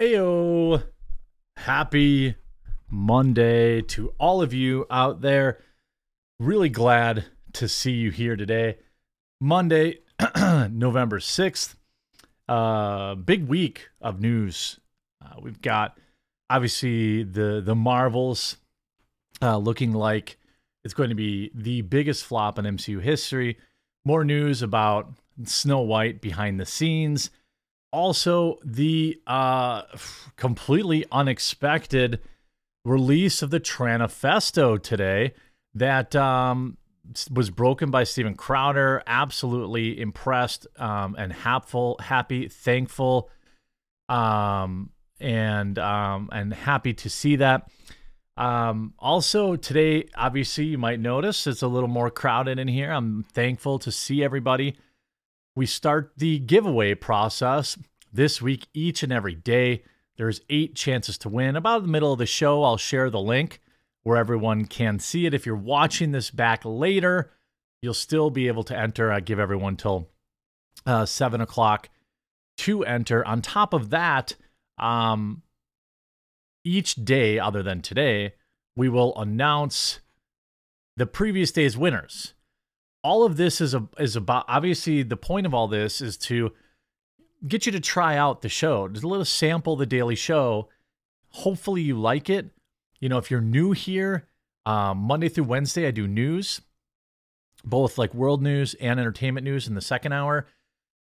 Ayo. Happy Monday to all of you out there. Really glad to see you here today. Monday, November 6th. Uh, big week of news. Uh, we've got obviously the the Marvels uh, looking like it's going to be the biggest flop in MCU history. More news about Snow White behind the scenes also the uh, completely unexpected release of the Tranifesto today that um, was broken by Steven Crowder. Absolutely impressed um, and happy, happy, thankful, um, and um, and happy to see that. Um, also today, obviously, you might notice it's a little more crowded in here. I'm thankful to see everybody we start the giveaway process this week, each and every day. There's eight chances to win. About the middle of the show, I'll share the link where everyone can see it. If you're watching this back later, you'll still be able to enter. I give everyone till uh, seven o'clock to enter. On top of that, um, each day other than today, we will announce the previous day's winners all of this is a, is about obviously the point of all this is to get you to try out the show. Just a little sample the daily show. Hopefully you like it. You know, if you're new here, um, Monday through Wednesday I do news, both like world news and entertainment news in the second hour.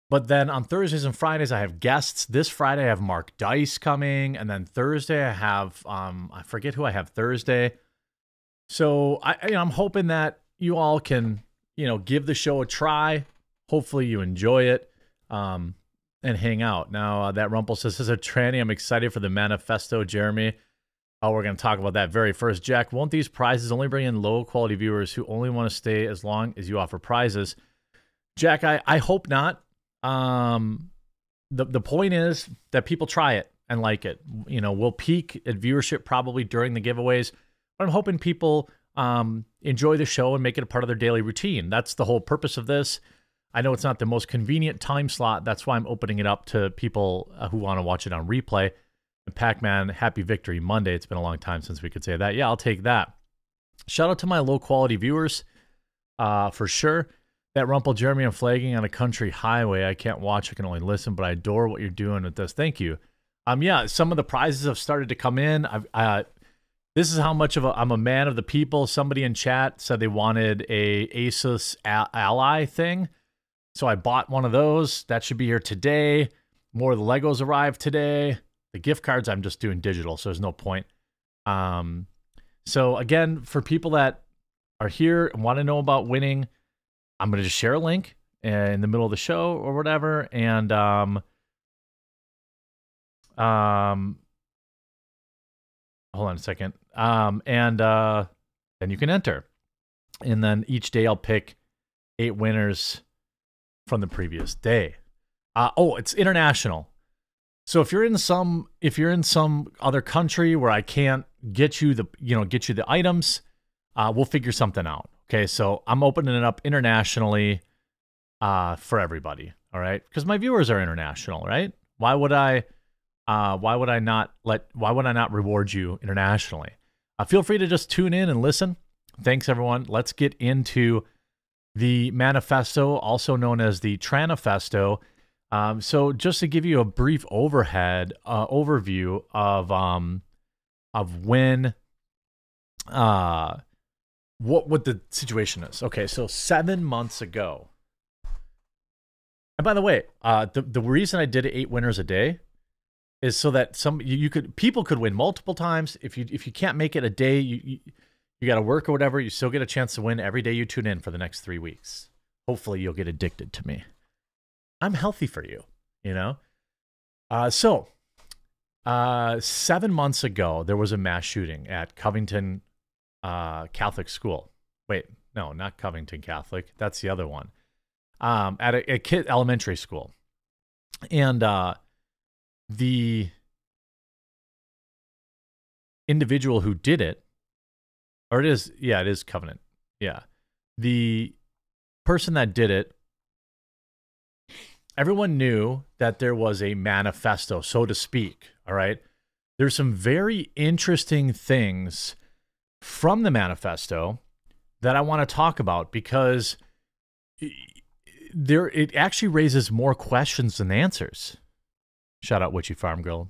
But then on Thursdays and Fridays I have guests. This Friday I have Mark Dice coming, and then Thursday I have um I forget who I have Thursday. So I you know, I'm hoping that you all can you know, give the show a try. Hopefully you enjoy it um, and hang out. Now, uh, that Rumple says, this is a tranny. I'm excited for the manifesto, Jeremy. Oh, we're going to talk about that very first. Jack, won't these prizes only bring in low quality viewers who only want to stay as long as you offer prizes? Jack, I, I hope not. Um, the, the point is that people try it and like it. You know, we'll peak at viewership probably during the giveaways, but I'm hoping people um, enjoy the show and make it a part of their daily routine. That's the whole purpose of this. I know it's not the most convenient time slot. That's why I'm opening it up to people uh, who want to watch it on replay. Pac Man, happy victory Monday. It's been a long time since we could say that. Yeah, I'll take that. Shout out to my low quality viewers uh, for sure. That Rumple Jeremy, I'm flagging on a country highway. I can't watch, I can only listen, but I adore what you're doing with this. Thank you. Um, yeah, some of the prizes have started to come in. I've, uh, this is how much of a I'm a man of the people. Somebody in chat said they wanted a Asus a- Ally thing, so I bought one of those. That should be here today. More of the Legos arrived today. The gift cards I'm just doing digital, so there's no point. Um, so again, for people that are here and want to know about winning, I'm gonna just share a link in the middle of the show or whatever, and um, um, hold on a second. Um, and uh, then you can enter. And then each day I'll pick eight winners from the previous day. Uh, oh, it's international. So if you're in some if you're in some other country where I can't get you the you know get you the items, uh, we'll figure something out. Okay, so I'm opening it up internationally uh, for everybody. All right, because my viewers are international, right? Why would I? Uh, why would I not let? Why would I not reward you internationally? Uh, feel free to just tune in and listen. Thanks, everyone. Let's get into the manifesto, also known as the Tranifesto. Um, so, just to give you a brief overhead uh, overview of um, of when uh, what what the situation is. Okay, so seven months ago. And by the way, uh, the the reason I did eight winners a day is so that some you, you, could people could win multiple times. If you if you can't make it a day, you you, you got to work or whatever. You still get a chance to win every day you tune in for the next three weeks. Hopefully, you'll get addicted to me. I'm healthy for you, you know. Uh, so, uh, seven months ago, there was a mass shooting at Covington uh, Catholic School. Wait, no, not Covington Catholic. That's the other one. Um, at a, a kid elementary school, and uh, the individual who did it, or it is, yeah, it is Covenant. Yeah. The person that did it everyone knew that there was a manifesto, so to speak. All right. There's some very interesting things from the manifesto that I want to talk about because there it actually raises more questions than answers. Shout out Witchy Farm Girl.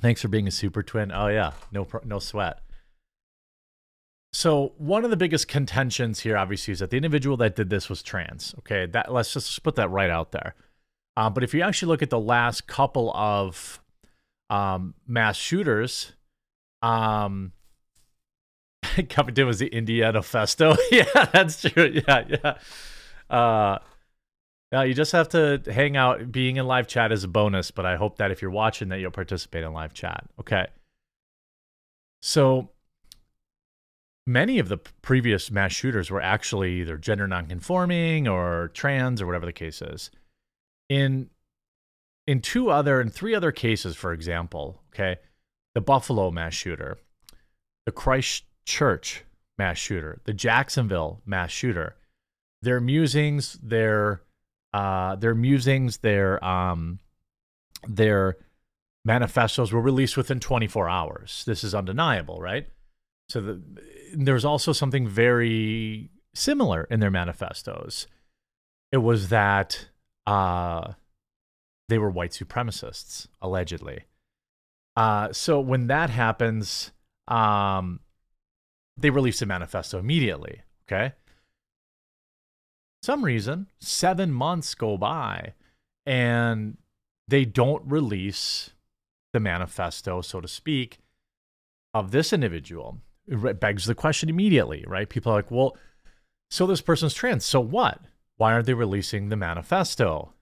Thanks for being a super twin. Oh yeah, no no sweat. So one of the biggest contentions here, obviously, is that the individual that did this was trans. Okay, that let's just put that right out there. Uh, but if you actually look at the last couple of um, mass shooters, um, Covington was the Indiana Festo. yeah, that's true. Yeah, yeah. Uh, now you just have to hang out. Being in live chat is a bonus, but I hope that if you're watching, that you'll participate in live chat. Okay. So many of the previous mass shooters were actually either gender nonconforming or trans or whatever the case is. In in two other and three other cases, for example, okay, the Buffalo mass shooter, the Christchurch mass shooter, the Jacksonville mass shooter, their musings, their uh, their musings, their um, their manifestos were released within 24 hours. This is undeniable, right? So the there's also something very similar in their manifestos. It was that uh, they were white supremacists, allegedly. Uh, so when that happens, um, they release a manifesto immediately. Okay. Some reason, seven months go by and they don't release the manifesto, so to speak, of this individual it begs the question immediately, right? People are like, well, so this person's trans. So what? Why aren't they releasing the manifesto?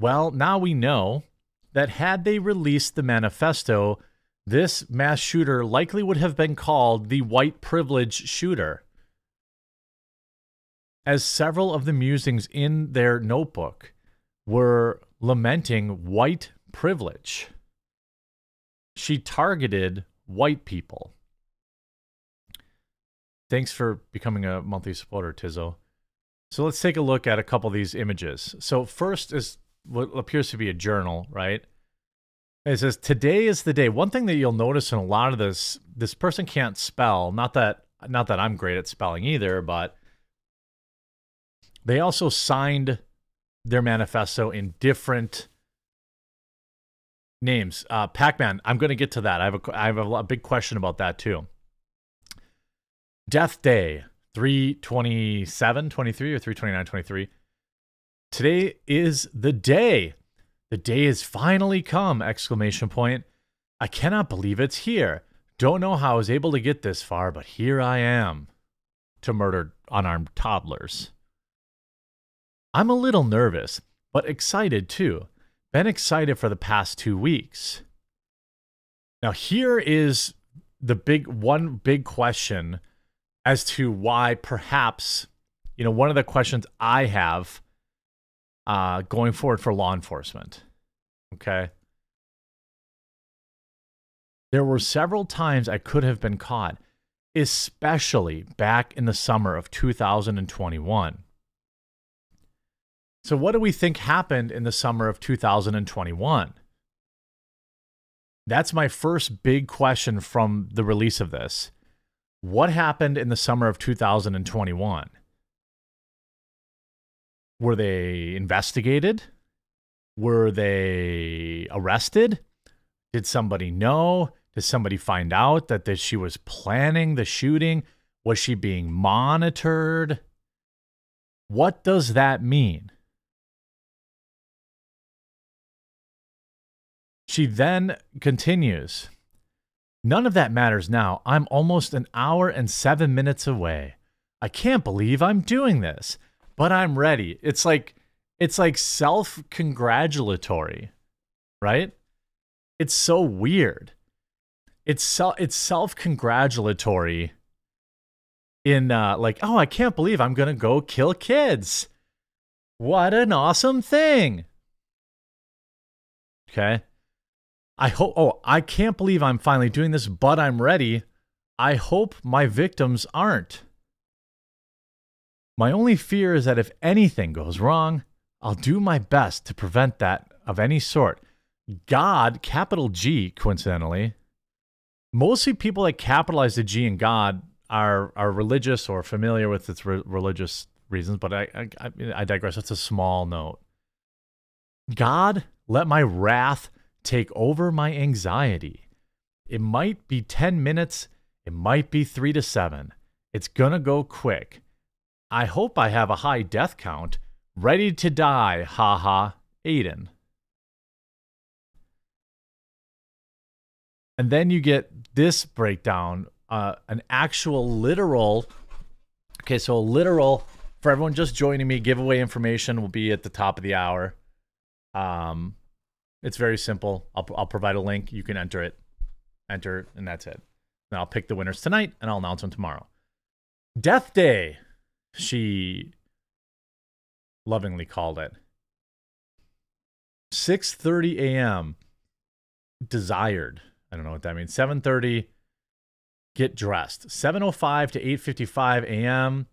Well, now we know that had they released the manifesto, this mass shooter likely would have been called the white privilege shooter. As several of the musings in their notebook were lamenting white privilege, she targeted white people. Thanks for becoming a monthly supporter, Tizo. So let's take a look at a couple of these images. So first is what appears to be a journal, right? It says today is the day. One thing that you'll notice in a lot of this, this person can't spell. Not that not that I'm great at spelling either, but they also signed their manifesto in different names. Uh, Pac-Man, I'm going to get to that. I have a I have a, a big question about that too. Death Day, 327, 23 or 329, 23. Today is the day. The day has finally come, exclamation point. I cannot believe it's here. Don't know how I was able to get this far, but here I am. To murder unarmed toddlers. I'm a little nervous, but excited too. Been excited for the past two weeks. Now, here is the big one big question as to why perhaps, you know, one of the questions I have uh, going forward for law enforcement. Okay. There were several times I could have been caught, especially back in the summer of 2021. So, what do we think happened in the summer of 2021? That's my first big question from the release of this. What happened in the summer of 2021? Were they investigated? Were they arrested? Did somebody know? Did somebody find out that, that she was planning the shooting? Was she being monitored? What does that mean? She then continues None of that matters now. I'm almost an hour and seven minutes away. I can't believe I'm doing this, but I'm ready. It's like it's like self-congratulatory, right? It's so weird. It's self it's self-congratulatory in uh like, oh, I can't believe I'm gonna go kill kids. What an awesome thing. Okay. I hope, oh, I can't believe I'm finally doing this, but I'm ready. I hope my victims aren't. My only fear is that if anything goes wrong, I'll do my best to prevent that of any sort. God, capital G, coincidentally, mostly people that capitalize the G in God are are religious or familiar with its re- religious reasons, but I, I I digress. That's a small note. God, let my wrath take over my anxiety. It might be 10 minutes, it might be 3 to 7. It's gonna go quick. I hope I have a high death count. Ready to die, haha, Aiden. And then you get this breakdown, uh, an actual literal. Okay, so literal for everyone just joining me. Giveaway information will be at the top of the hour. Um, it's very simple. I'll I'll provide a link. You can enter it, enter, and that's it. And I'll pick the winners tonight, and I'll announce them tomorrow. Death Day, she lovingly called it. 6:30 a.m. desired I don't know what that means. 7:30 get dressed. 7:05 to 8:55 a.m.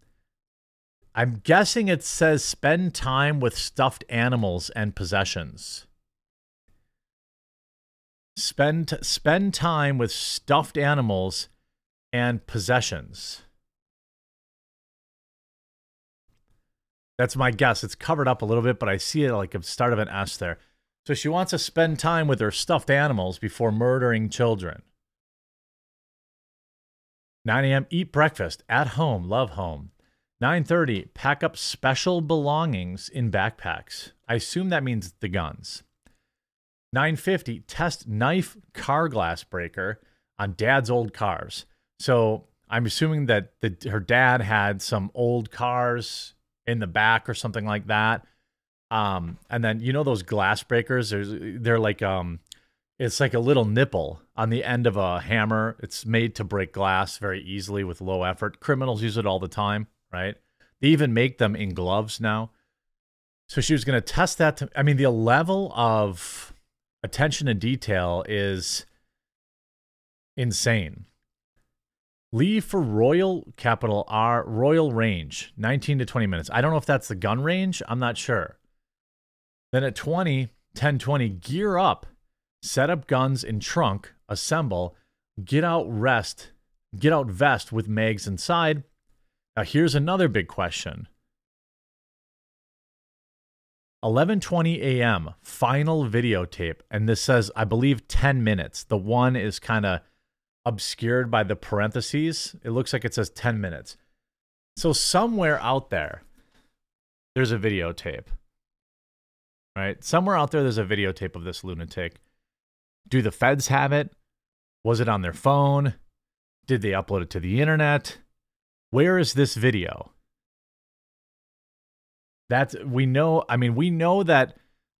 I'm guessing it says spend time with stuffed animals and possessions. Spend spend time with stuffed animals and possessions. That's my guess. It's covered up a little bit, but I see it like a start of an S there. So she wants to spend time with her stuffed animals before murdering children. 9 a.m. Eat breakfast at home. Love home. 9:30 Pack up special belongings in backpacks. I assume that means the guns. 9:50 Test knife car glass breaker on dad's old cars. So I'm assuming that the, her dad had some old cars in the back or something like that um, and then you know those glass breakers? They're like um, it's like a little nipple on the end of a hammer. It's made to break glass very easily with low effort. Criminals use it all the time, right? They even make them in gloves now. So she was going to test that. To, I mean, the level of attention to detail is insane. Leave for Royal Capital R Royal Range, 19 to 20 minutes. I don't know if that's the gun range. I'm not sure. Then at 20, 10 20, gear up, set up guns in trunk, assemble, get out rest, get out vest with mags inside. Now here's another big question. 11:20 a.m. final videotape and this says I believe 10 minutes. The one is kind of obscured by the parentheses. It looks like it says 10 minutes. So somewhere out there there's a videotape right? Somewhere out there, there's a videotape of this lunatic. Do the feds have it? Was it on their phone? Did they upload it to the internet? Where is this video? That's we know, I mean, we know that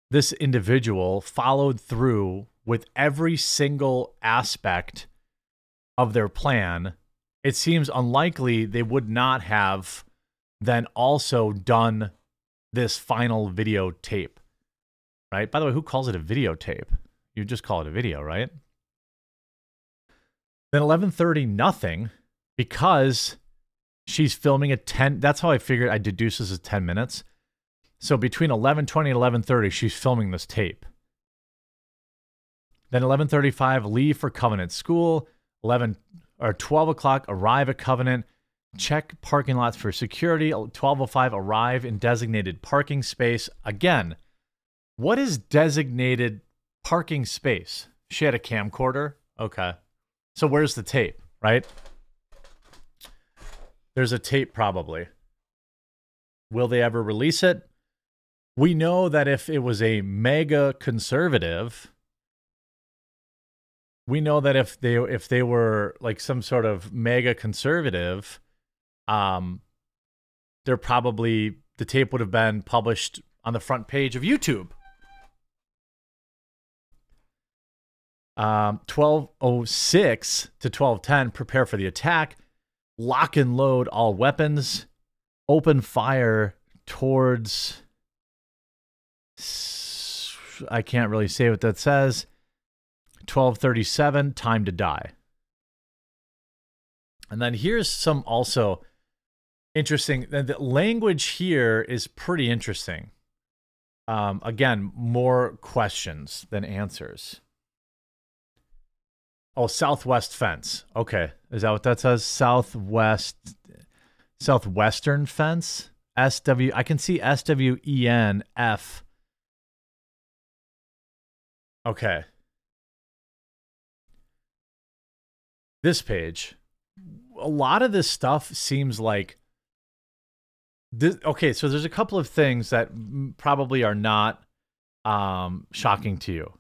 this individual followed through with every single aspect of their plan. It seems unlikely they would not have then also done this final videotape right? By the way, who calls it a videotape? You just call it a video, right? Then 11:30 nothing because she's filming a 10 that's how I figured I deduce this is 10 minutes. So between 11:20 and 11:30 she's filming this tape. Then 11:35 leave for Covenant School, 11 or 12 o'clock arrive at Covenant, check parking lots for security, 12:05 arrive in designated parking space. Again, what is designated parking space? She had a camcorder. Okay. So where's the tape, right? There's a tape probably. Will they ever release it? We know that if it was a mega conservative, we know that if they if they were like some sort of mega conservative, um, they're probably the tape would have been published on the front page of YouTube. Um, 1206 to 1210, prepare for the attack. Lock and load all weapons. Open fire towards. I can't really say what that says. 1237, time to die. And then here's some also interesting. The language here is pretty interesting. Um, again, more questions than answers. Oh, southwest fence. Okay, is that what that says? Southwest, southwestern fence. S W. I can see S W E N F. Okay. This page, a lot of this stuff seems like this. Okay, so there's a couple of things that probably are not um, shocking to you.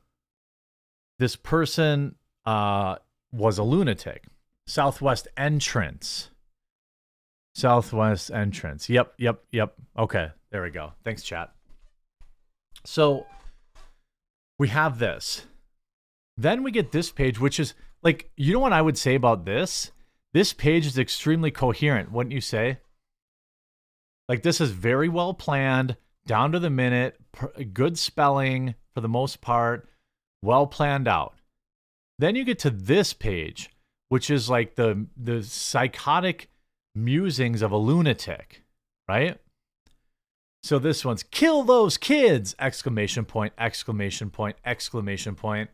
This person uh, was a lunatic. Southwest entrance. Southwest entrance. Yep, yep, yep. Okay, there we go. Thanks, chat. So we have this. Then we get this page, which is like, you know what I would say about this? This page is extremely coherent, wouldn't you say? Like, this is very well planned, down to the minute, good spelling for the most part, well planned out. Then you get to this page, which is like the the psychotic musings of a lunatic, right? So this one's kill those kids! Exclamation point, exclamation point, exclamation point.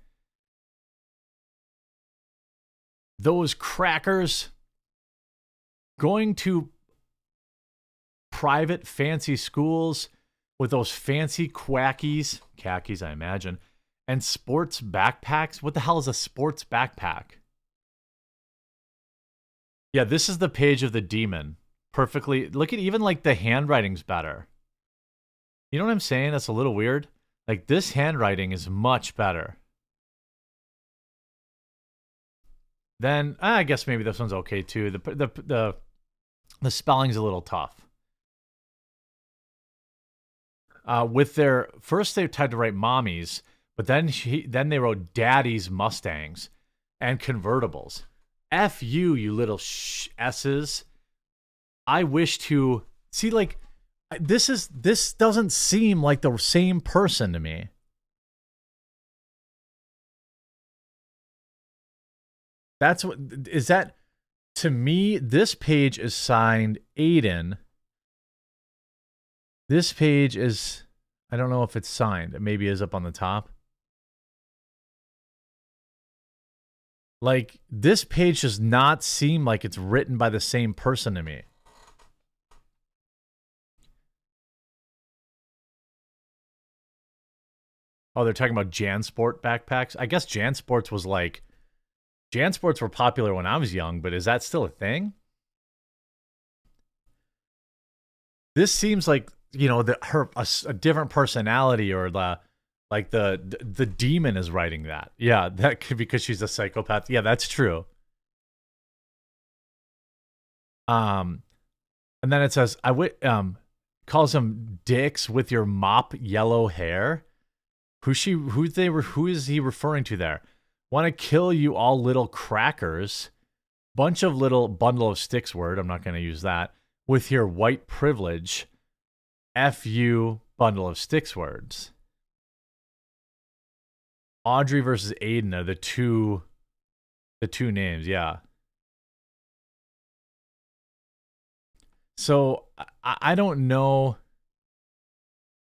Those crackers going to private fancy schools with those fancy quackies, khakis, I imagine, and sports backpacks. What the hell is a sports backpack? Yeah, this is the page of the demon. Perfectly. Look at even like the handwriting's better. You know what I'm saying? That's a little weird. Like this handwriting is much better. Then I guess maybe this one's okay too. The the the the spelling's a little tough. Uh, with their first, they tried to write mommies, but then she, then they wrote daddy's Mustangs and convertibles. F you, you little sh- s's. I wish to see like this is this doesn't seem like the same person to me. That's what is that to me this page is signed Aiden. This page is I don't know if it's signed. It maybe is up on the top. Like this page does not seem like it's written by the same person to me. Oh, they're talking about JanSport backpacks. I guess JanSports was like JanSports were popular when I was young, but is that still a thing? This seems like you know the her a, a different personality or the like the the demon is writing that. Yeah, that could because she's a psychopath. Yeah, that's true. Um, and then it says, "I w- um calls him dicks with your mop yellow hair." Who she? Who they? were? Who is he referring to there? Want to kill you all, little crackers. Bunch of little bundle of sticks. Word. I'm not going to use that. With your white privilege. F you bundle of sticks words. Audrey versus Aiden are the two the two names, yeah. So I, I don't know.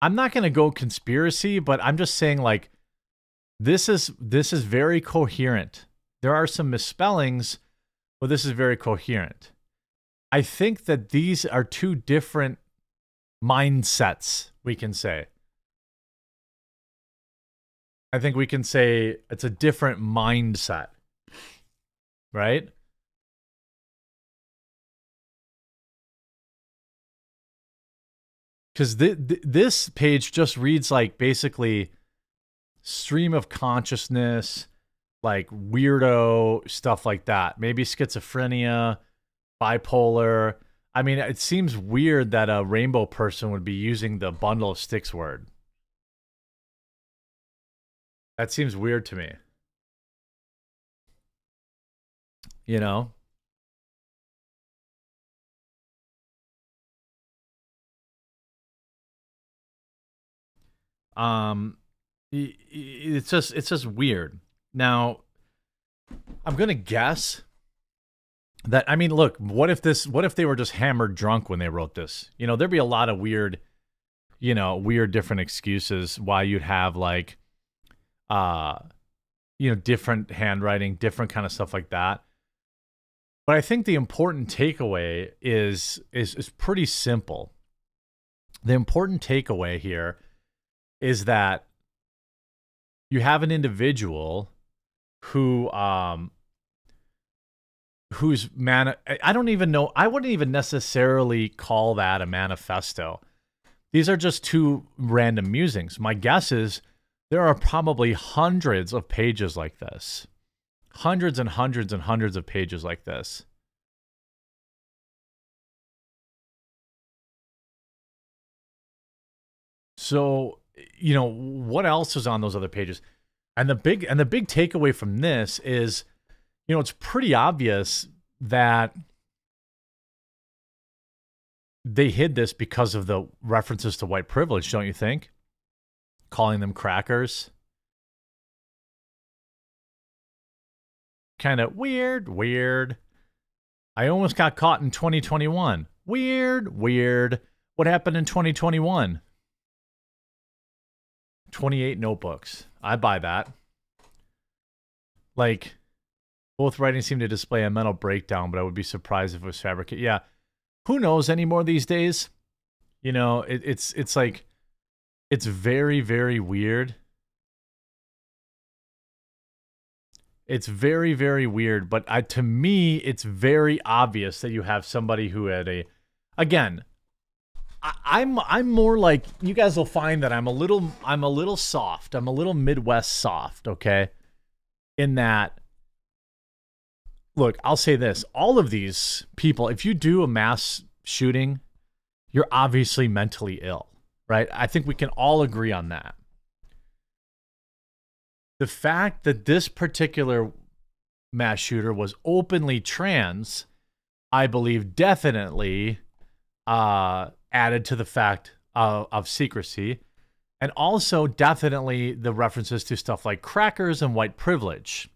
I'm not gonna go conspiracy, but I'm just saying like this is this is very coherent. There are some misspellings, but this is very coherent. I think that these are two different mindsets, we can say. I think we can say it's a different mindset, right? Because th- th- this page just reads like basically stream of consciousness, like weirdo stuff like that. Maybe schizophrenia, bipolar. I mean, it seems weird that a rainbow person would be using the bundle of sticks word. That seems weird to me. You know? Um it's just it's just weird. Now, I'm to guess that I mean, look, what if this what if they were just hammered drunk when they wrote this? You know, there'd be a lot of weird you know, weird different excuses why you'd have like uh you know, different handwriting, different kind of stuff like that. But I think the important takeaway is is is pretty simple. The important takeaway here is that you have an individual who um whose man I don't even know I wouldn't even necessarily call that a manifesto. These are just two random musings. My guess is there are probably hundreds of pages like this. Hundreds and hundreds and hundreds of pages like this. So, you know, what else is on those other pages? And the big and the big takeaway from this is, you know, it's pretty obvious that they hid this because of the references to white privilege, don't you think? Calling them crackers. Kind of weird, weird. I almost got caught in 2021. Weird, weird. What happened in 2021? 28 notebooks. I buy that. Like, both writings seem to display a mental breakdown, but I would be surprised if it was fabricated. Yeah, who knows anymore these days? You know, it, it's it's like it's very very weird. It's very very weird, but I, to me, it's very obvious that you have somebody who had a, again, I, am I'm more like you guys will find that I'm a little I'm a little soft. I'm a little Midwest soft, okay? In that look, I'll say this, all of these people, if you do a mass shooting, you're obviously mentally ill, right? I think we can all agree on that. The fact that this particular mass shooter was openly trans, I believe definitely uh added to the fact of, of secrecy. And also, definitely the references to stuff like crackers and white privilege.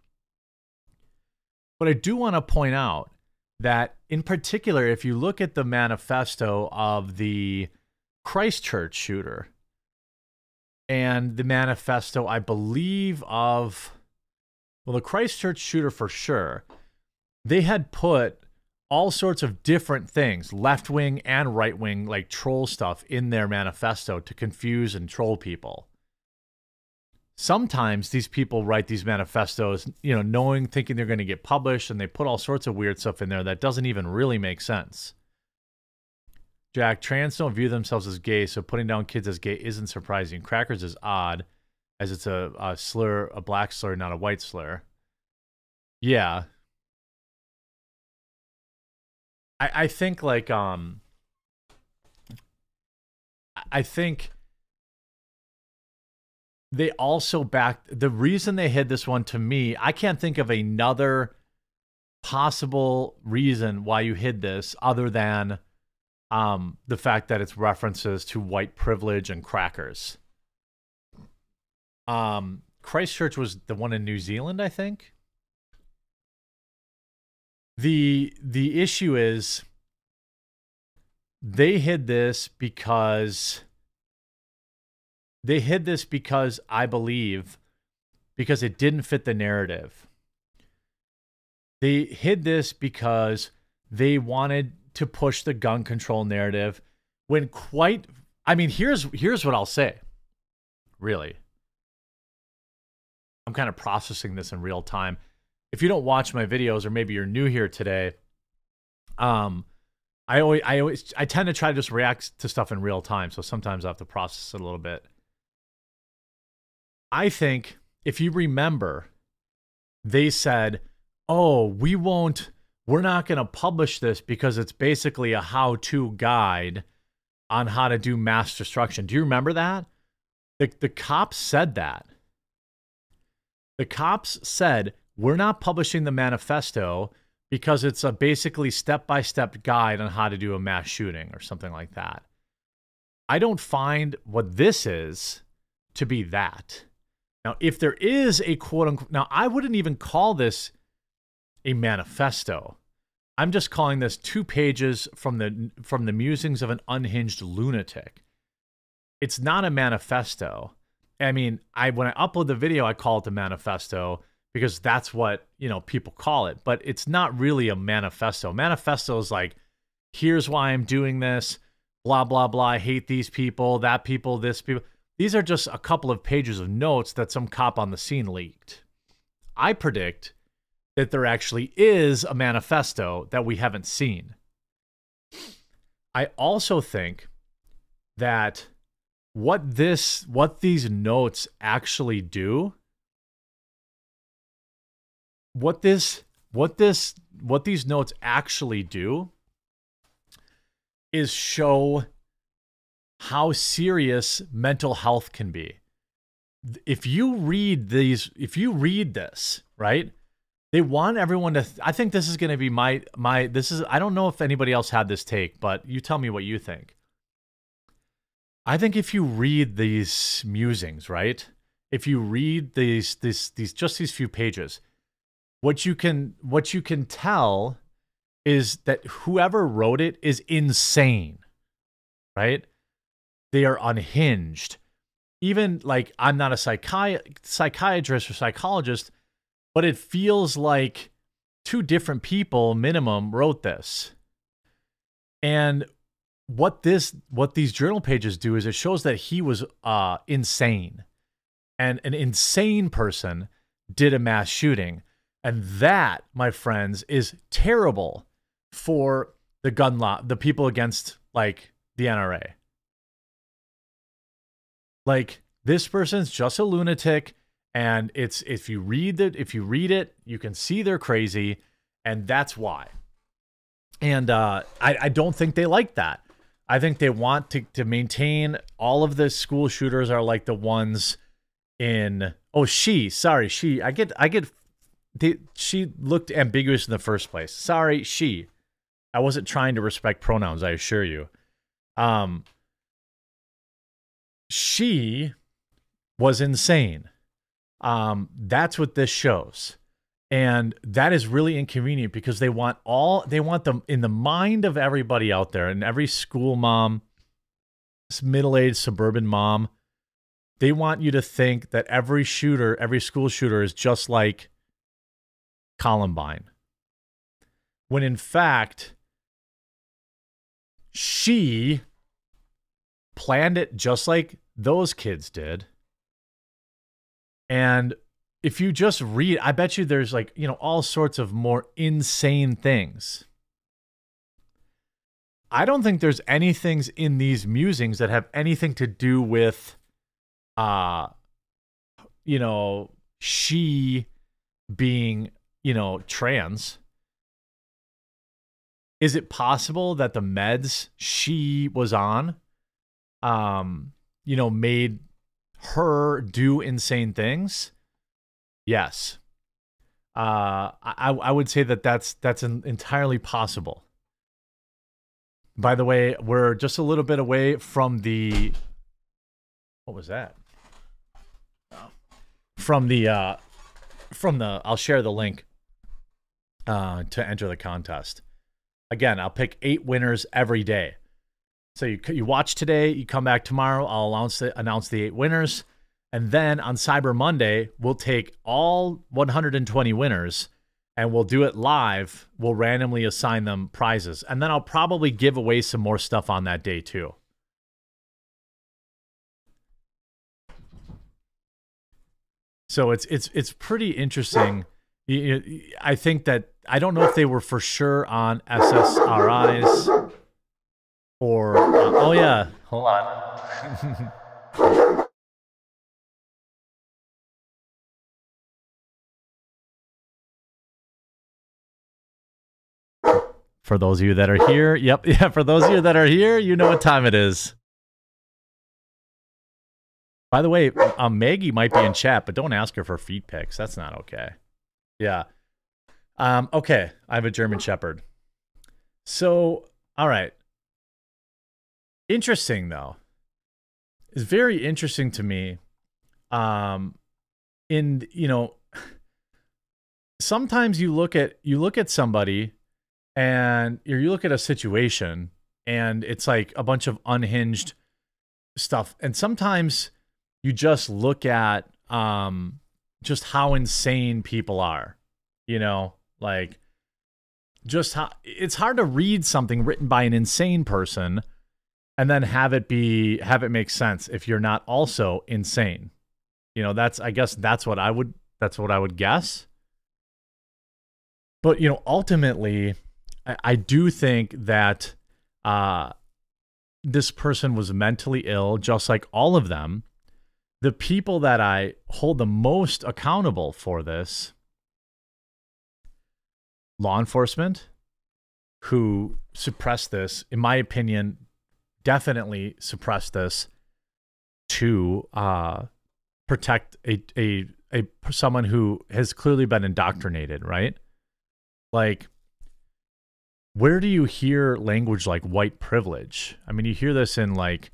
But I do want to point out that, in particular, if you look at the manifesto of the Christchurch shooter and the manifesto, I believe, of, well, the Christchurch shooter for sure, they had put all sorts of different things, left wing and right wing, like troll stuff in their manifesto to confuse and troll people. Sometimes these people write these manifestos, you know, knowing, thinking they're going to get published, and they put all sorts of weird stuff in there that doesn't even really make sense. Jack, trans don't view themselves as gay, so putting down kids as gay isn't surprising. Crackers is odd, as it's a, a slur, a black slur, not a white slur. Yeah, I, I think like um I think they also back the reason they hid this one to me, I can't think of another possible reason why you hid this other than um the fact that it's references to white privilege and crackers. Um Christchurch was the one in New Zealand, I think the the issue is they hid this because they hid this because I believe because it didn't fit the narrative. They hid this because they wanted to push the gun control narrative when quite I mean here's here's what I'll say. Really. I'm kind of processing this in real time if you don't watch my videos or maybe you're new here today, um, I always, I always, I tend to try to just react to stuff in real time. So sometimes I have to process it a little bit. I think if you remember, they said, "Oh, we won't. We're not going to publish this because it's basically a how-to guide on how to do mass destruction." Do you remember that? The the cops said that. The cops said we're not publishing the manifesto because it's a basically step by step guide on how to do a mass shooting or something like that. I don't find what this is to be that. Now, if there is a quote unquote, now I wouldn't even call this a manifesto. I'm just calling this two pages from the from the musings of an unhinged lunatic. it's not a manifesto. I mean, I when I upload the video, I call it the manifesto because that's what, you know, people call it, but it's not really a manifesto. Manifesto is like here's why I'm doing this, blah blah blah, I hate these people, that people, this people. These are just a couple of pages of notes that some cop on the scene leaked. I predict that there actually is a manifesto that we haven't seen. I also think that what this what these notes actually do what this what this what these notes actually do is show how serious mental health can be. If you read these if you read this right they want everyone to th- i think this is going to be my my this is i don't know if anybody else had this take but you tell me what you think. I think if you read these musings right if you read these these these just these few pages what you can what you can tell is that whoever wrote it is insane right? They are unhinged. Even like i'm not a psychi- psychiatrist or psychologist but it feels like two different people minimum wrote this. And what this what these journal pages do is it shows that he was uh insane. And an insane person did a mass shooting and that my friends is terrible for the gun law the people against like the NRA like this person's just a lunatic and it's if you read it if you read it you can see they're crazy and that's why. And uh, I, I don't think they like that. I think they want to, to maintain all of the school shooters are like the ones in oh she sorry she i get i get they, she looked ambiguous in the first place. Sorry she. I wasn't trying to respect pronouns i assure you. Um she was insane. Um, that's what this shows. And that is really inconvenient because they want all they want them in the mind of everybody out there and every school mom, middle-aged suburban mom, they want you to think that every shooter, every school shooter is just like Columbine. When in fact, she planned it just like those kids did and if you just read, I bet you there's like, you know, all sorts of more insane things. I don't think there's any things in these musings that have anything to do with uh you know, she being, you know, trans. Is it possible that the meds she was on um you know made her do insane things, yes, uh, I I would say that that's that's entirely possible. By the way, we're just a little bit away from the. What was that? From the uh, from the I'll share the link uh, to enter the contest. Again, I'll pick eight winners every day. So you you watch today, you come back tomorrow. I'll announce the, announce the eight winners, and then on Cyber Monday we'll take all 120 winners and we'll do it live. We'll randomly assign them prizes, and then I'll probably give away some more stuff on that day too. So it's it's it's pretty interesting. I think that I don't know if they were for sure on SSRIs or uh, oh yeah, hold on. for those of you that are here, yep, yeah. For those of you that are here, you know what time it is. By the way, um, Maggie might be in chat, but don't ask her for feet pics. That's not okay. Yeah. Um, okay, I have a German Shepherd. So, all right. Interesting though. It's very interesting to me. Um in you know sometimes you look at you look at somebody and you look at a situation and it's like a bunch of unhinged stuff. And sometimes you just look at um, just how insane people are, you know, like just how it's hard to read something written by an insane person and then have it be have it make sense if you're not also insane. You know, that's I guess that's what I would that's what I would guess. But you know, ultimately, I, I do think that uh, this person was mentally ill, just like all of them. The people that I hold the most accountable for this law enforcement who suppressed this, in my opinion, definitely suppressed this to uh, protect a, a a someone who has clearly been indoctrinated, right? Like where do you hear language like white privilege? I mean, you hear this in like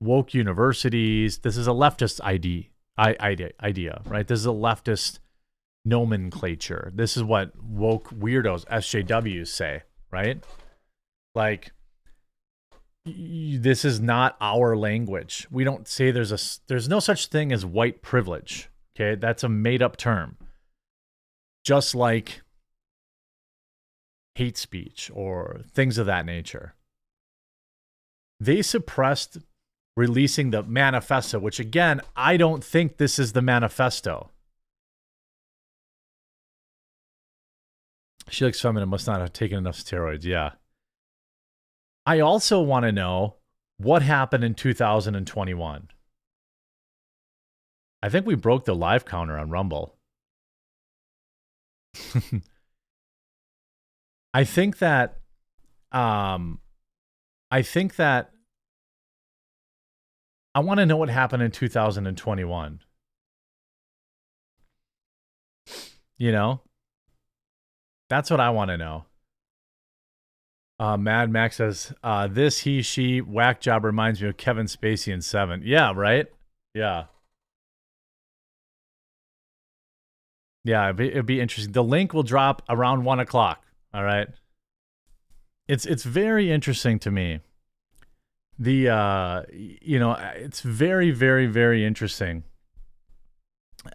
woke universities. This is a leftist ID, idea, idea, right? This is a leftist nomenclature. This is what woke weirdos, SJWs, say, right? Like, this is not our language. We don't say there's a there's no such thing as white privilege. Okay, that's a made up term. Just like hate speech or things of that nature. They suppressed releasing the manifesto, which again, I don't think this is the manifesto. She looks feminine, must not have taken enough steroids. Yeah. I also want to know what happened in 2021. I think we broke the live counter on Rumble. I think that um I think that I want to know what happened in 2021. You know? That's what I want to know. Uh, Mad Max says, uh, this, he, she, whack job reminds me of Kevin Spacey in Seven. Yeah, right? Yeah. Yeah, it'd be, it'd be interesting. The link will drop around one o'clock. All right. It's it's very interesting to me. The uh you know, it's very very very interesting.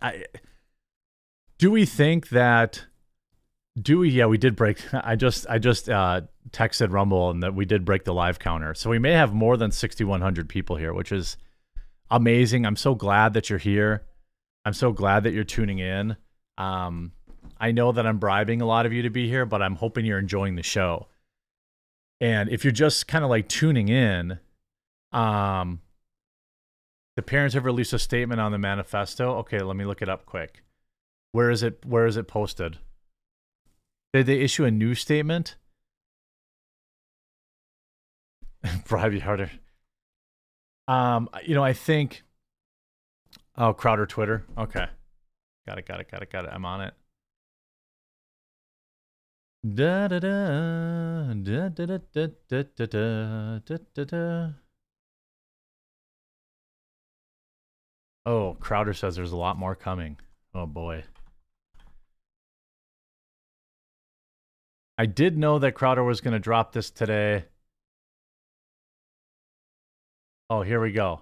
I do we think that do we yeah, we did break I just I just uh texted Rumble and that we did break the live counter. So we may have more than 6100 people here, which is amazing. I'm so glad that you're here. I'm so glad that you're tuning in. Um I know that I'm bribing a lot of you to be here, but I'm hoping you're enjoying the show. And if you're just kind of like tuning in, um, the parents have released a statement on the manifesto. Okay, let me look it up quick. Where is it? Where is it posted? Did they issue a new statement? You harder. Um, you know, I think. Oh, Crowder Twitter. Okay, got it, got it, got it, got it. I'm on it. Da da da da da da da da da da da da. Oh, Crowder says there's a lot more coming. Oh boy. I did know that Crowder was going to drop this today. Oh, here we go.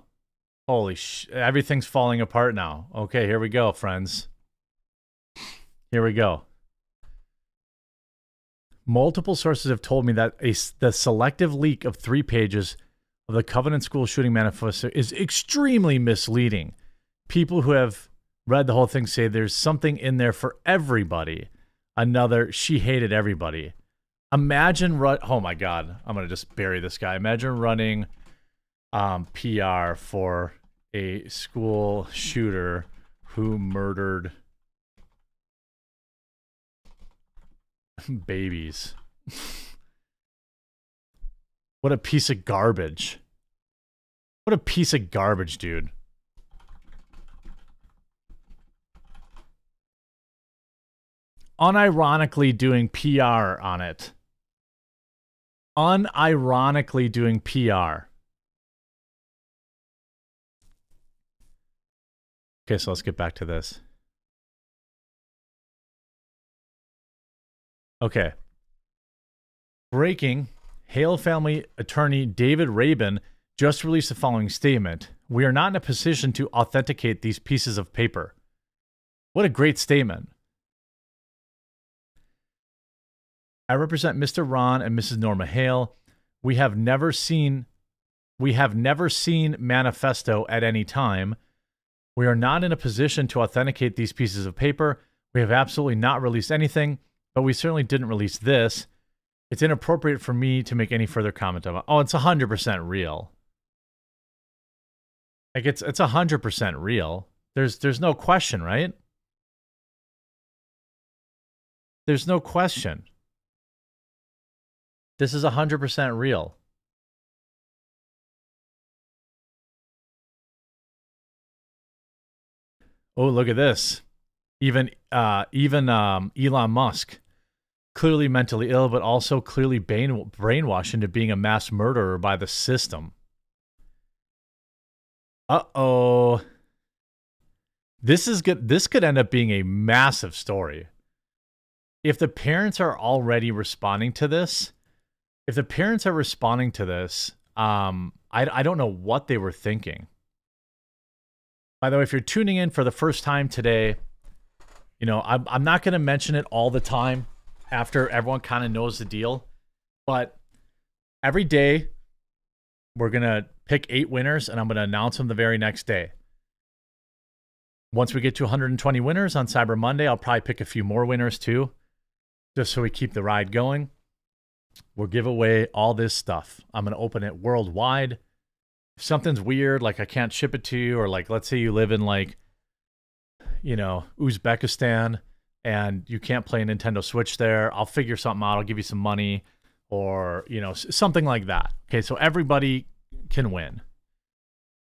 Holy sh! Everything's falling apart now. Okay, here we go, friends. Here we go. Multiple sources have told me that a, the selective leak of three pages of the Covenant School shooting manifesto is extremely misleading. People who have read the whole thing say there's something in there for everybody. Another, she hated everybody. Imagine run. Oh my God, I'm gonna just bury this guy. Imagine running um, PR for a school shooter who murdered babies. what a piece of garbage. What a piece of garbage, dude. Unironically doing PR on it. Unironically doing PR. Okay, so let's get back to this. Okay. Breaking Hale family attorney David Rabin just released the following statement We are not in a position to authenticate these pieces of paper. What a great statement. I represent Mr. Ron and Mrs. Norma Hale. We have never seen we have never seen manifesto at any time. We are not in a position to authenticate these pieces of paper. We have absolutely not released anything, but we certainly didn't release this. It's inappropriate for me to make any further comment about. Oh, it's 100% real. Like it's it's 100% real. There's there's no question, right? There's no question. This is 100% real. Oh, look at this. Even uh, even um, Elon Musk, clearly mentally ill, but also clearly brain- brainwashed into being a mass murderer by the system. Uh oh. This is good. This could end up being a massive story. If the parents are already responding to this, if the parents are responding to this, um, I, I don't know what they were thinking. By the way, if you're tuning in for the first time today, you know, I'm, I'm not going to mention it all the time after everyone kind of knows the deal. But every day, we're going to pick eight winners and I'm going to announce them the very next day. Once we get to 120 winners on Cyber Monday, I'll probably pick a few more winners too, just so we keep the ride going. We'll give away all this stuff. I'm going to open it worldwide if something's weird, like I can't ship it to you, or like let's say you live in like, you know, Uzbekistan and you can't play a Nintendo Switch there, I'll figure something out. I'll give you some money or, you know, something like that. Okay, so everybody can win.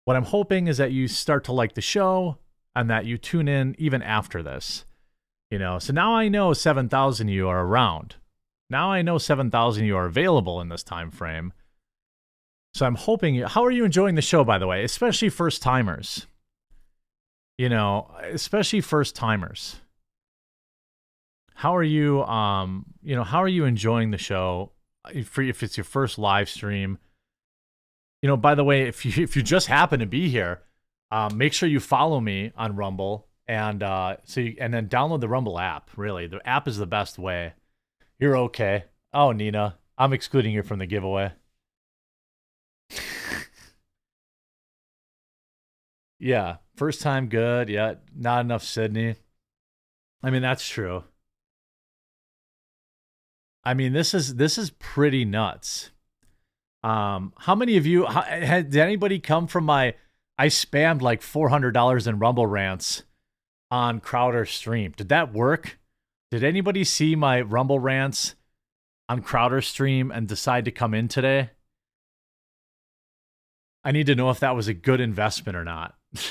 What I'm hoping is that you start to like the show and that you tune in even after this. You know, so now I know 7,000 you are around. Now I know 7,000 you are available in this time frame. So I'm hoping. You, how are you enjoying the show, by the way? Especially first timers. You know, especially first timers. How are you? Um, you know, how are you enjoying the show? If, if it's your first live stream, you know. By the way, if you if you just happen to be here, um, make sure you follow me on Rumble and uh, so you, and then download the Rumble app. Really, the app is the best way. You're okay. Oh, Nina, I'm excluding you from the giveaway. yeah, first time good. Yeah, not enough Sydney. I mean, that's true. I mean, this is this is pretty nuts. Um, how many of you how, had did anybody come from my I spammed like four hundred dollars in Rumble rants on Crowder stream? Did that work? Did anybody see my Rumble rants on Crowder stream and decide to come in today? I need to know if that was a good investment or not.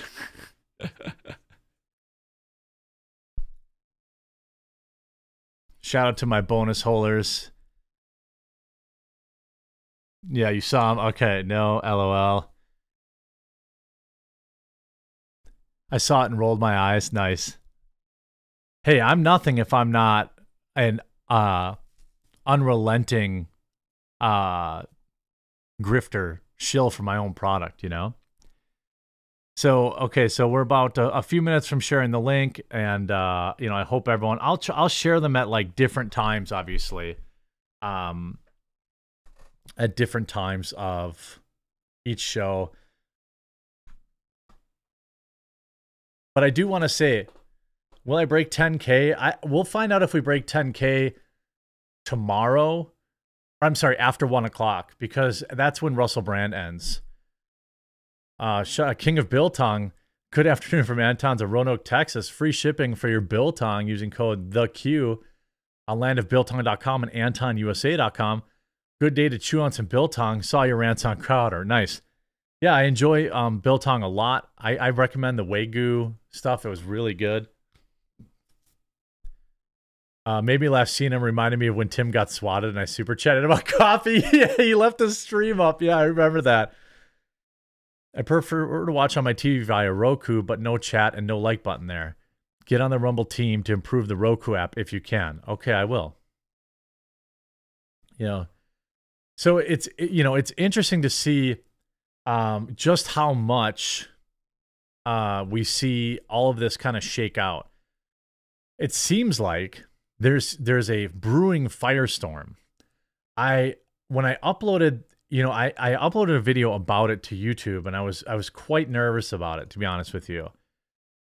Shout out to my bonus holders. Yeah, you saw him. Okay, no, lol. I saw it and rolled my eyes. Nice. Hey, I'm nothing if I'm not an uh unrelenting uh grifter shill for my own product, you know? So, okay, so we're about a, a few minutes from sharing the link and uh, you know, I hope everyone I'll I'll share them at like different times obviously. Um at different times of each show. But I do want to say, will I break 10k? I we'll find out if we break 10k tomorrow I'm sorry, after one o'clock because that's when Russell Brand ends. Uh, King of Biltong. Good afternoon from Anton's of Roanoke, Texas. Free shipping for your Biltong using code the Q on landofbiltong.com and antonusa.com. Good day to chew on some Biltong. Saw your rants on Crowder. Nice. Yeah, I enjoy um, Biltong a lot. I, I recommend the Wagyu stuff. It was really good. Uh, made me laugh seeing him reminded me of when Tim got swatted and I super chatted about coffee. yeah, he left the stream up. Yeah, I remember that. I prefer to watch on my TV via Roku, but no chat and no like button there. Get on the Rumble team to improve the Roku app if you can. Okay, I will. You know, so it's you know it's interesting to see um, just how much uh, we see all of this kind of shake out. It seems like there's there's a brewing firestorm. I when I uploaded, you know, I, I uploaded a video about it to YouTube and I was I was quite nervous about it, to be honest with you.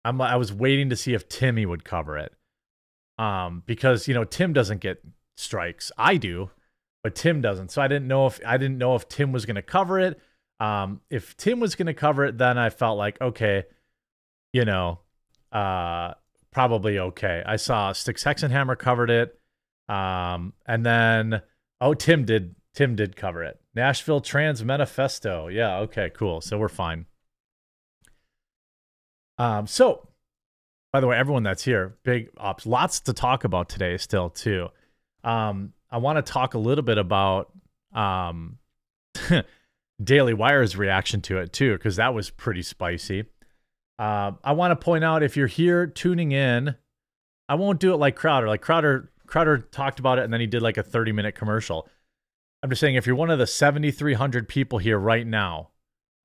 I'm I was waiting to see if Timmy would cover it. Um, because you know, Tim doesn't get strikes. I do, but Tim doesn't. So I didn't know if I didn't know if Tim was gonna cover it. Um, if Tim was gonna cover it, then I felt like, okay, you know, uh probably okay. I saw Styx Hexenhammer covered it. Um, and then oh, Tim did Tim did cover it. Nashville Trans Manifesto. Yeah, okay, cool. So we're fine. Um, so by the way, everyone that's here, big ops, lots to talk about today still too. Um, I want to talk a little bit about um Daily Wire's reaction to it too, because that was pretty spicy. Uh, I want to point out if you're here tuning in, I won't do it like Crowder. Like Crowder, Crowder talked about it and then he did like a 30 minute commercial. I'm just saying if you're one of the 7,300 people here right now,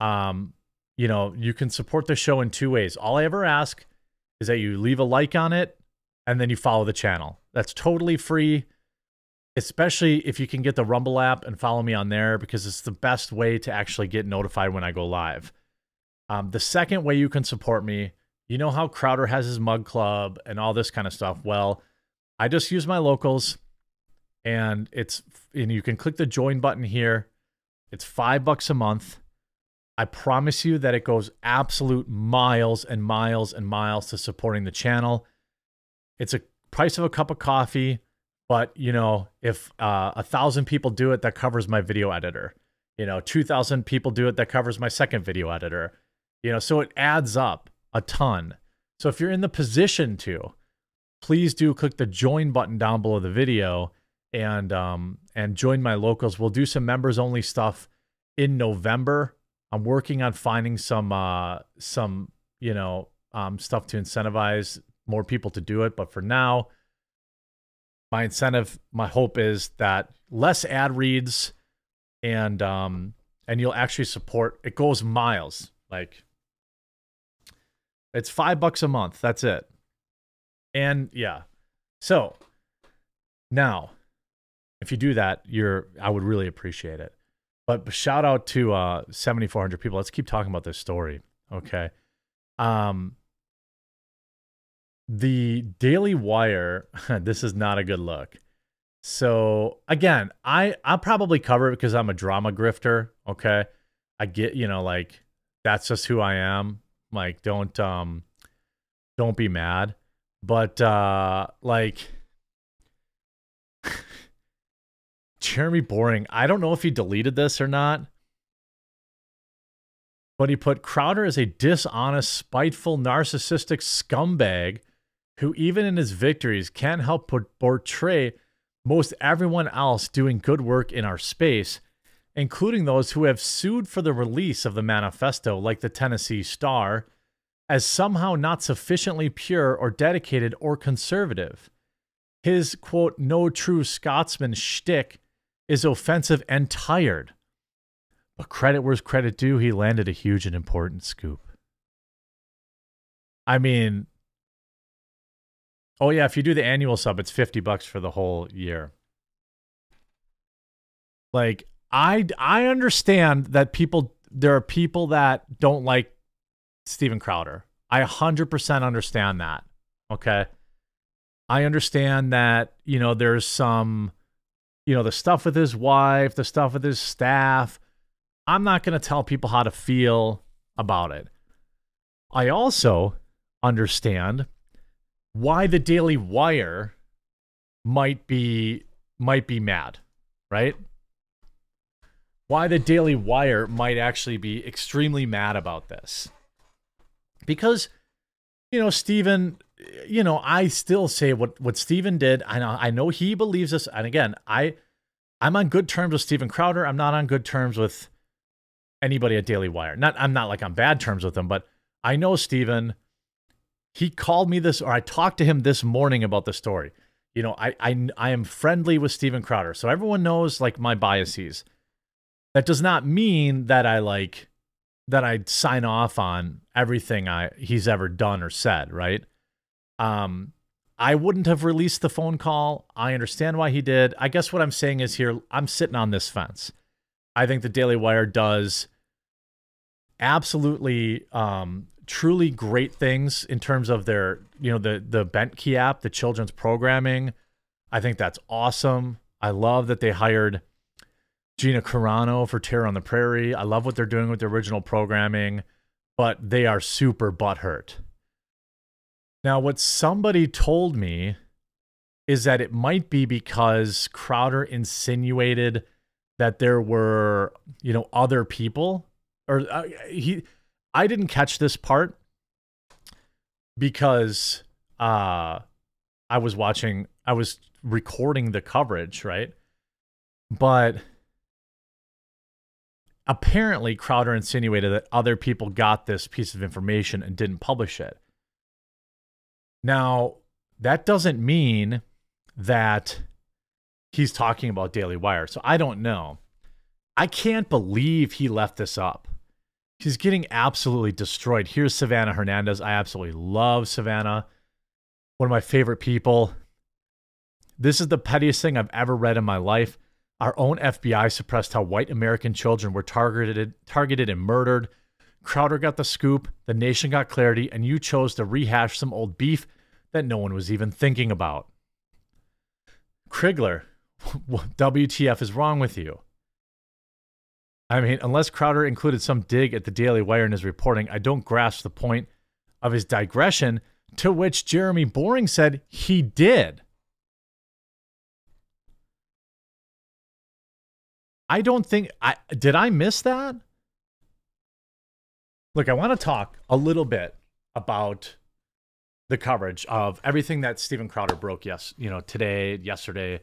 um, you know, you can support the show in two ways. All I ever ask is that you leave a like on it and then you follow the channel. That's totally free, especially if you can get the Rumble app and follow me on there because it's the best way to actually get notified when I go live. Um, the second way you can support me, you know how Crowder has his mug club and all this kind of stuff. Well, I just use my locals and it's and you can click the join button here. It's five bucks a month. I promise you that it goes absolute miles and miles and miles to supporting the channel. It's a price of a cup of coffee, but you know, if uh, a thousand people do it, that covers my video editor. You know, two thousand people do it, that covers my second video editor. You know, so it adds up a ton. So if you're in the position to, please do click the join button down below the video and um and join my locals. We'll do some members only stuff in November. I'm working on finding some uh some, you know, um stuff to incentivize more people to do it, but for now my incentive, my hope is that less ad reads and um and you'll actually support it goes miles. Like it's five bucks a month. That's it. And yeah. So now, if you do that, you're I would really appreciate it. But shout out to uh 7,400 people. Let's keep talking about this story. Okay. Um, the Daily Wire, this is not a good look. So again, I I'll probably cover it because I'm a drama grifter. Okay. I get, you know, like that's just who I am. Like, don't um, don't be mad. But uh, like, Jeremy Boring. I don't know if he deleted this or not. But he put Crowder as a dishonest, spiteful, narcissistic scumbag who, even in his victories, can't help but portray most everyone else doing good work in our space including those who have sued for the release of the manifesto, like the Tennessee Star, as somehow not sufficiently pure or dedicated or conservative. His quote, no true Scotsman shtick is offensive and tired. But credit where's credit due, he landed a huge and important scoop. I mean, oh yeah, if you do the annual sub, it's 50 bucks for the whole year. Like, I I understand that people there are people that don't like Steven Crowder. I 100% understand that. Okay? I understand that, you know, there's some you know, the stuff with his wife, the stuff with his staff. I'm not going to tell people how to feel about it. I also understand why the Daily Wire might be might be mad, right? Why the Daily Wire might actually be extremely mad about this. Because, you know, Steven, you know, I still say what what Steven did. I know I know he believes this. And again, I I'm on good terms with Steven Crowder. I'm not on good terms with anybody at Daily Wire. Not I'm not like on bad terms with them, but I know Steven. He called me this, or I talked to him this morning about the story. You know, I I I am friendly with Steven Crowder, so everyone knows like my biases that does not mean that I like that I'd sign off on everything I he's ever done or said, right? Um, I wouldn't have released the phone call. I understand why he did. I guess what I'm saying is here, I'm sitting on this fence. I think the Daily Wire does absolutely um, truly great things in terms of their, you know, the the Bentkey app, the children's programming. I think that's awesome. I love that they hired Gina Carano for Terror on the Prairie. I love what they're doing with the original programming, but they are super butthurt now, what somebody told me is that it might be because Crowder insinuated that there were, you know, other people or uh, he I didn't catch this part because uh I was watching I was recording the coverage, right? But apparently Crowder insinuated that other people got this piece of information and didn't publish it. Now, that doesn't mean that he's talking about Daily Wire. So I don't know. I can't believe he left this up. He's getting absolutely destroyed. Here's Savannah Hernandez. I absolutely love Savannah. One of my favorite people. This is the pettiest thing I've ever read in my life. Our own FBI suppressed how white American children were targeted, targeted and murdered. Crowder got the scoop, the nation got clarity, and you chose to rehash some old beef that no one was even thinking about. Crigler, WTF is wrong with you? I mean, unless Crowder included some dig at the Daily Wire in his reporting, I don't grasp the point of his digression, to which Jeremy Boring said he did. I don't think I did I miss that? Look, I want to talk a little bit about the coverage of everything that Steven Crowder broke. Yes, you know today, yesterday,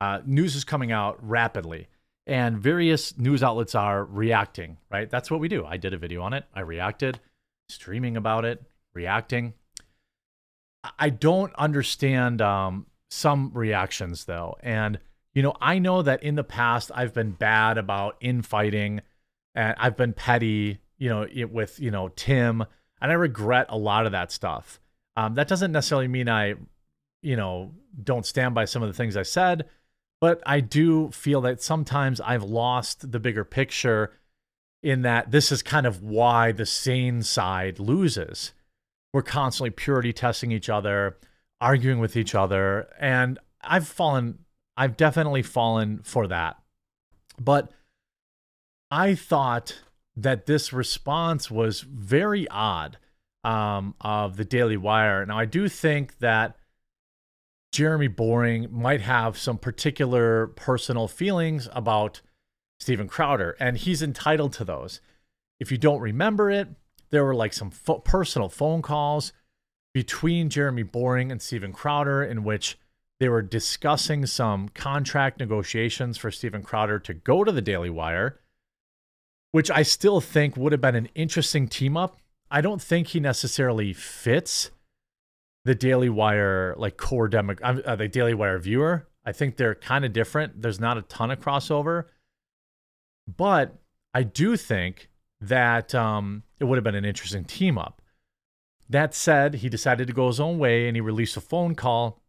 uh, news is coming out rapidly, and various news outlets are reacting. Right, that's what we do. I did a video on it. I reacted, streaming about it, reacting. I don't understand um, some reactions though, and you know I know that in the past I've been bad about infighting, and I've been petty. You know, it, with you know Tim, and I regret a lot of that stuff. Um, that doesn't necessarily mean I, you know, don't stand by some of the things I said, but I do feel that sometimes I've lost the bigger picture in that this is kind of why the sane side loses. We're constantly purity testing each other, arguing with each other, and I've fallen, I've definitely fallen for that. But I thought that this response was very odd um, of the Daily Wire. Now, I do think that Jeremy Boring might have some particular personal feelings about Steven Crowder, and he's entitled to those. If you don't remember it, there were like some fo- personal phone calls between Jeremy Boring and Steven Crowder in which they were discussing some contract negotiations for Steven Crowder to go to the Daily Wire, which I still think would have been an interesting team up I don't think he necessarily fits the Daily Wire like core demo, uh, the Daily Wire viewer. I think they're kind of different. There's not a ton of crossover, but I do think that um, it would have been an interesting team up. That said, he decided to go his own way and he released a phone call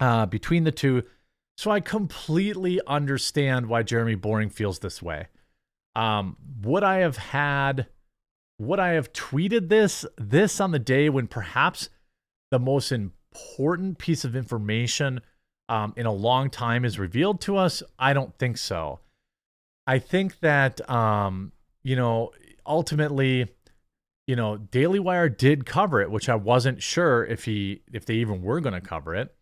uh, between the two. So I completely understand why Jeremy Boring feels this way. Um, would I have had would I have tweeted this this on the day when perhaps the most important piece of information um, in a long time is revealed to us? I don't think so. I think that um, you know ultimately, you know, Daily Wire did cover it, which I wasn't sure if he if they even were going to cover it.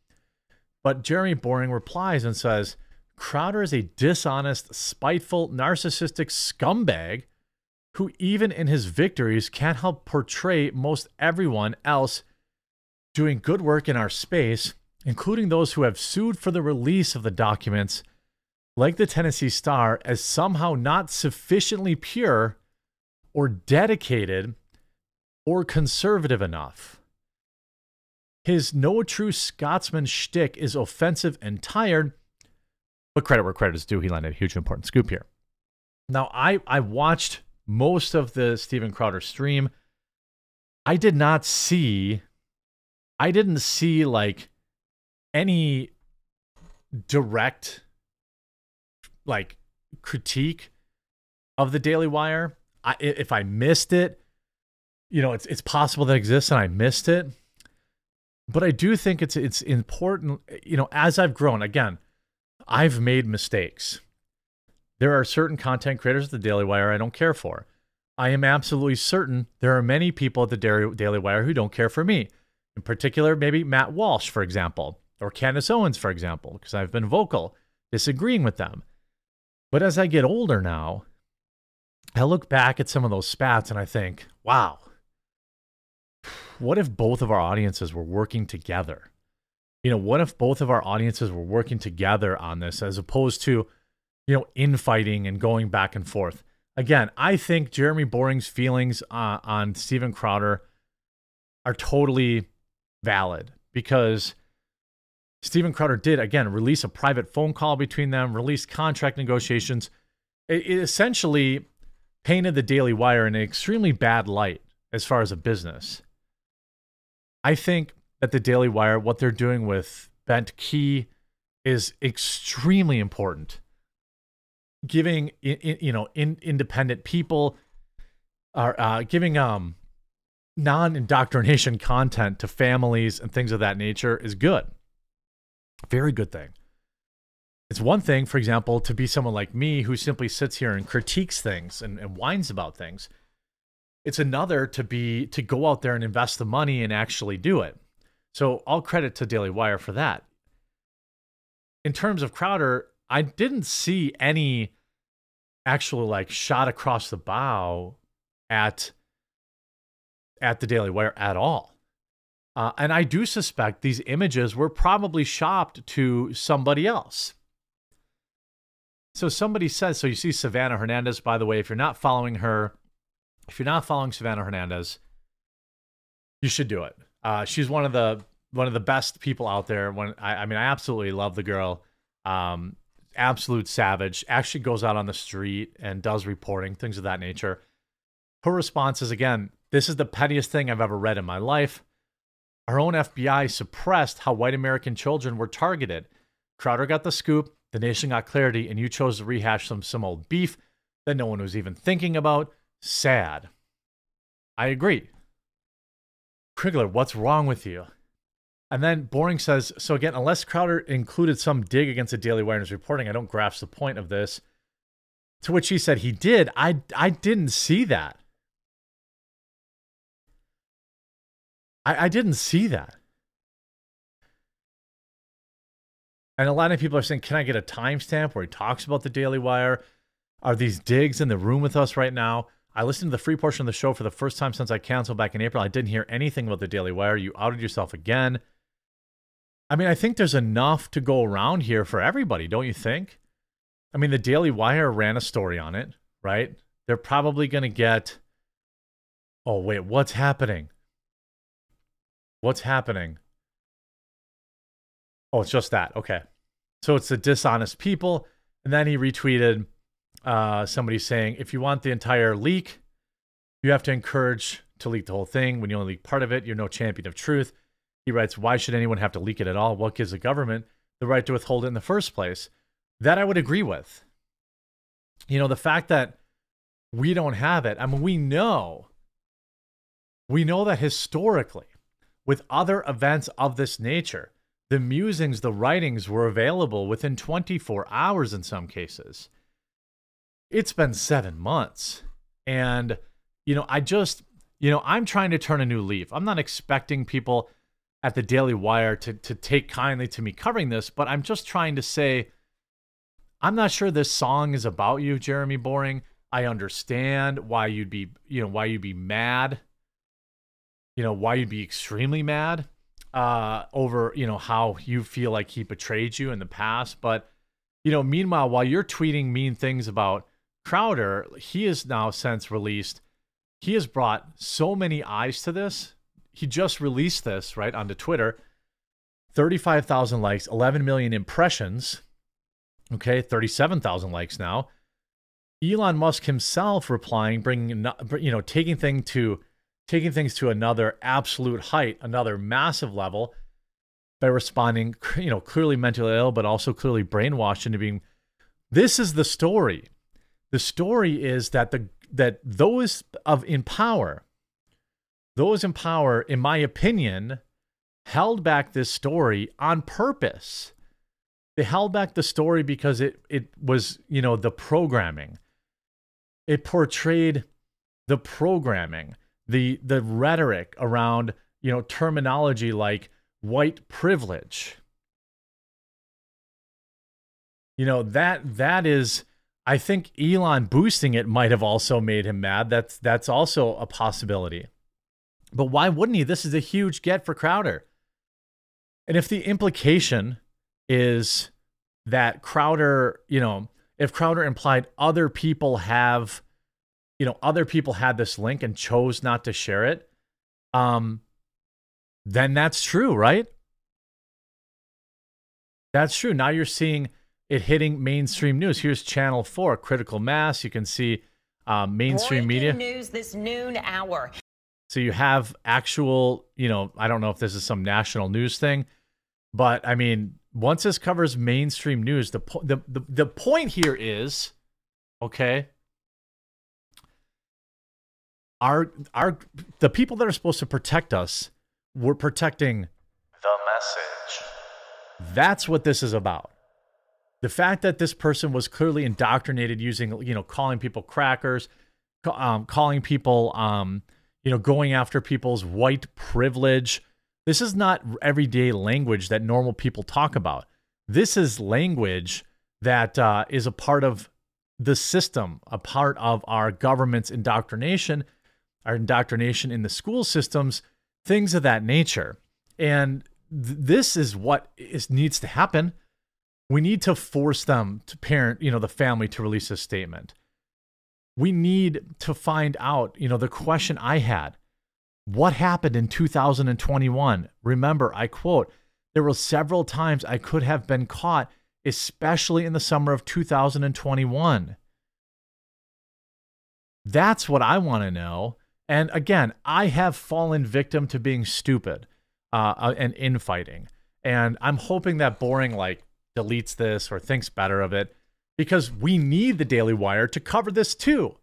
But Jeremy Boring replies and says, Crowder is a dishonest, spiteful, narcissistic scumbag who, even in his victories, can't help portray most everyone else doing good work in our space, including those who have sued for the release of the documents, like the Tennessee Star, as somehow not sufficiently pure or dedicated or conservative enough. His no true Scotsman shtick is offensive and tired, but credit where credit is due. He landed a huge important scoop here. Now, I, I watched most of the Steven Crowder stream, I did not see, I didn't see like any direct like critique of the Daily Wire. I, if I missed it, you know, it's it's possible that exists and I missed it. But I do think it's it's important, you know, as I've grown, again, I've made mistakes. There are certain content creators at the Daily Wire I don't care for. I am absolutely certain there are many people at the Daily Wire who don't care for me. In particular, maybe Matt Walsh, for example, or Candace Owens, for example, because I've been vocal disagreeing with them. But as I get older now, I look back at some of those spats and I think, wow, what if both of our audiences were working together? You know, what if both of our audiences were working together on this as opposed to, you know, infighting and going back and forth? Again, I think Jeremy Boring's feelings uh, on Steven Crowder are totally valid because Steven Crowder did, again, release a private phone call between them, release contract negotiations. It, it essentially painted the Daily Wire in an extremely bad light as far as a business. I think that the Daily Wire, what they're doing with Bentkey, is extremely important. Giving you know in, independent people are uh, giving um non indoctrination content to families and things of that nature is good. Very good thing. It's one thing, for example, to be someone like me who simply sits here and critiques things and, and whines about things. It's another to be to go out there and invest the money and actually do it. So all credit to Daily Wire for that. In terms of Crowder, I didn't see any actual like shot across the bow at at the Daily Wire at all. Uh, and I do suspect these images were probably shopped to somebody else. So somebody says, so you see Savannah Hernandez, by the way, if you're not following her, if you're not following Savannah Hernandez, you should do it. Uh, she's one of the one of the best people out there. When I, I mean, I absolutely love the girl. Um, absolute savage. Actually goes out on the street and does reporting, things of that nature. Her response is again, this is the pettiest thing I've ever read in my life. Our own FBI suppressed how white American children were targeted. Crowder got the scoop, the nation got clarity, and you chose to rehash some, some old beef that no one was even thinking about. Sad. I agree. Crigler, what's wrong with you? And then Boring says, so again, unless Crowder included some dig against the Daily Wire in his reporting, I don't grasp the point of this. To which he said he did. I I didn't see that. I, I didn't see that. And a lot of people are saying, can I get a timestamp where he talks about the Daily Wire? Are these digs in the room with us right now? I listened to the free portion of the show for the first time since I canceled back in April. I didn't hear anything about the Daily Wire. You outed yourself again. I mean, I think there's enough to go around here for everybody, don't you think? I mean, the Daily Wire ran a story on it, right? They're probably going to get. Oh, wait, what's happening? What's happening? Oh, it's just that. Okay. So it's the dishonest people. And then he retweeted uh, somebody saying, if you want the entire leak, you have to encourage to leak the whole thing. When you only leak part of it, you're no champion of truth. He writes, why should anyone have to leak it at all? What gives the government the right to withhold it in the first place? That I would agree with. You know, the fact that we don't have it, I mean, we know, we know that historically, with other events of this nature. The musings, the writings were available within 24 hours in some cases. It's been seven months. And, you know, I just, you know, I'm trying to turn a new leaf. I'm not expecting people at the Daily Wire to, to take kindly to me covering this, but I'm just trying to say, I'm not sure this song is about you, Jeremy Boring. I understand why you'd be, you know, why you'd be mad you know, why you'd be extremely mad uh, over, you know, how you feel like he betrayed you in the past. But, you know, meanwhile, while you're tweeting mean things about Crowder, he is now since released, he has brought so many eyes to this. He just released this, right, onto Twitter. 35,000 likes, 11 million impressions. Okay, 37,000 likes now. Elon Musk himself replying, bringing you know taking thing to taking things to another absolute height, another massive level by responding, you know, clearly mentally ill, but also clearly brainwashed into being. This is the story. The story is that the that those of in power, those in power, in my opinion, held back this story on purpose. They held back the story because it it was, you know, the programming. It portrayed the programming, the the rhetoric around, you know, terminology like white privilege. You know, that that is I think Elon boosting it might have also made him mad. That's that's also a possibility. But why wouldn't he? This is a huge get for Crowder. And if the implication is that Crowder, you know, if Crowder implied other people have, you know, other people had this link and chose not to share it, um, then that's true, right? That's true. Now you're seeing it hitting mainstream news. Here's Channel 4, Critical Mass. You can see um, mainstream Breaking media. news this noon hour. So you have actual, you know, I don't know if this is some national news thing, but I mean, once this covers mainstream news, the po- the, the the point here is, okay, our our the people that are supposed to protect us, we're protecting The message. That's what this is about. The fact that this person was clearly indoctrinated using, you know, calling people crackers, um, calling people, um, you know, going after people's white privilege. This is not everyday language that normal people talk about. This is language that uh, is a part of the system, a part of our government's indoctrination, our indoctrination in the school systems, things of that nature. And th- this is what is needs to happen. We need to force them to parent, you know, the family to release a statement. We need to find out, you know, the question I had what happened in 2021? Remember, I quote, there were several times I could have been caught, especially in the summer of 2021. That's what I want to know. And again, I have fallen victim to being stupid uh, uh, and infighting. And I'm hoping that Boring like deletes this or thinks better of it because we need the Daily Wire to cover this too.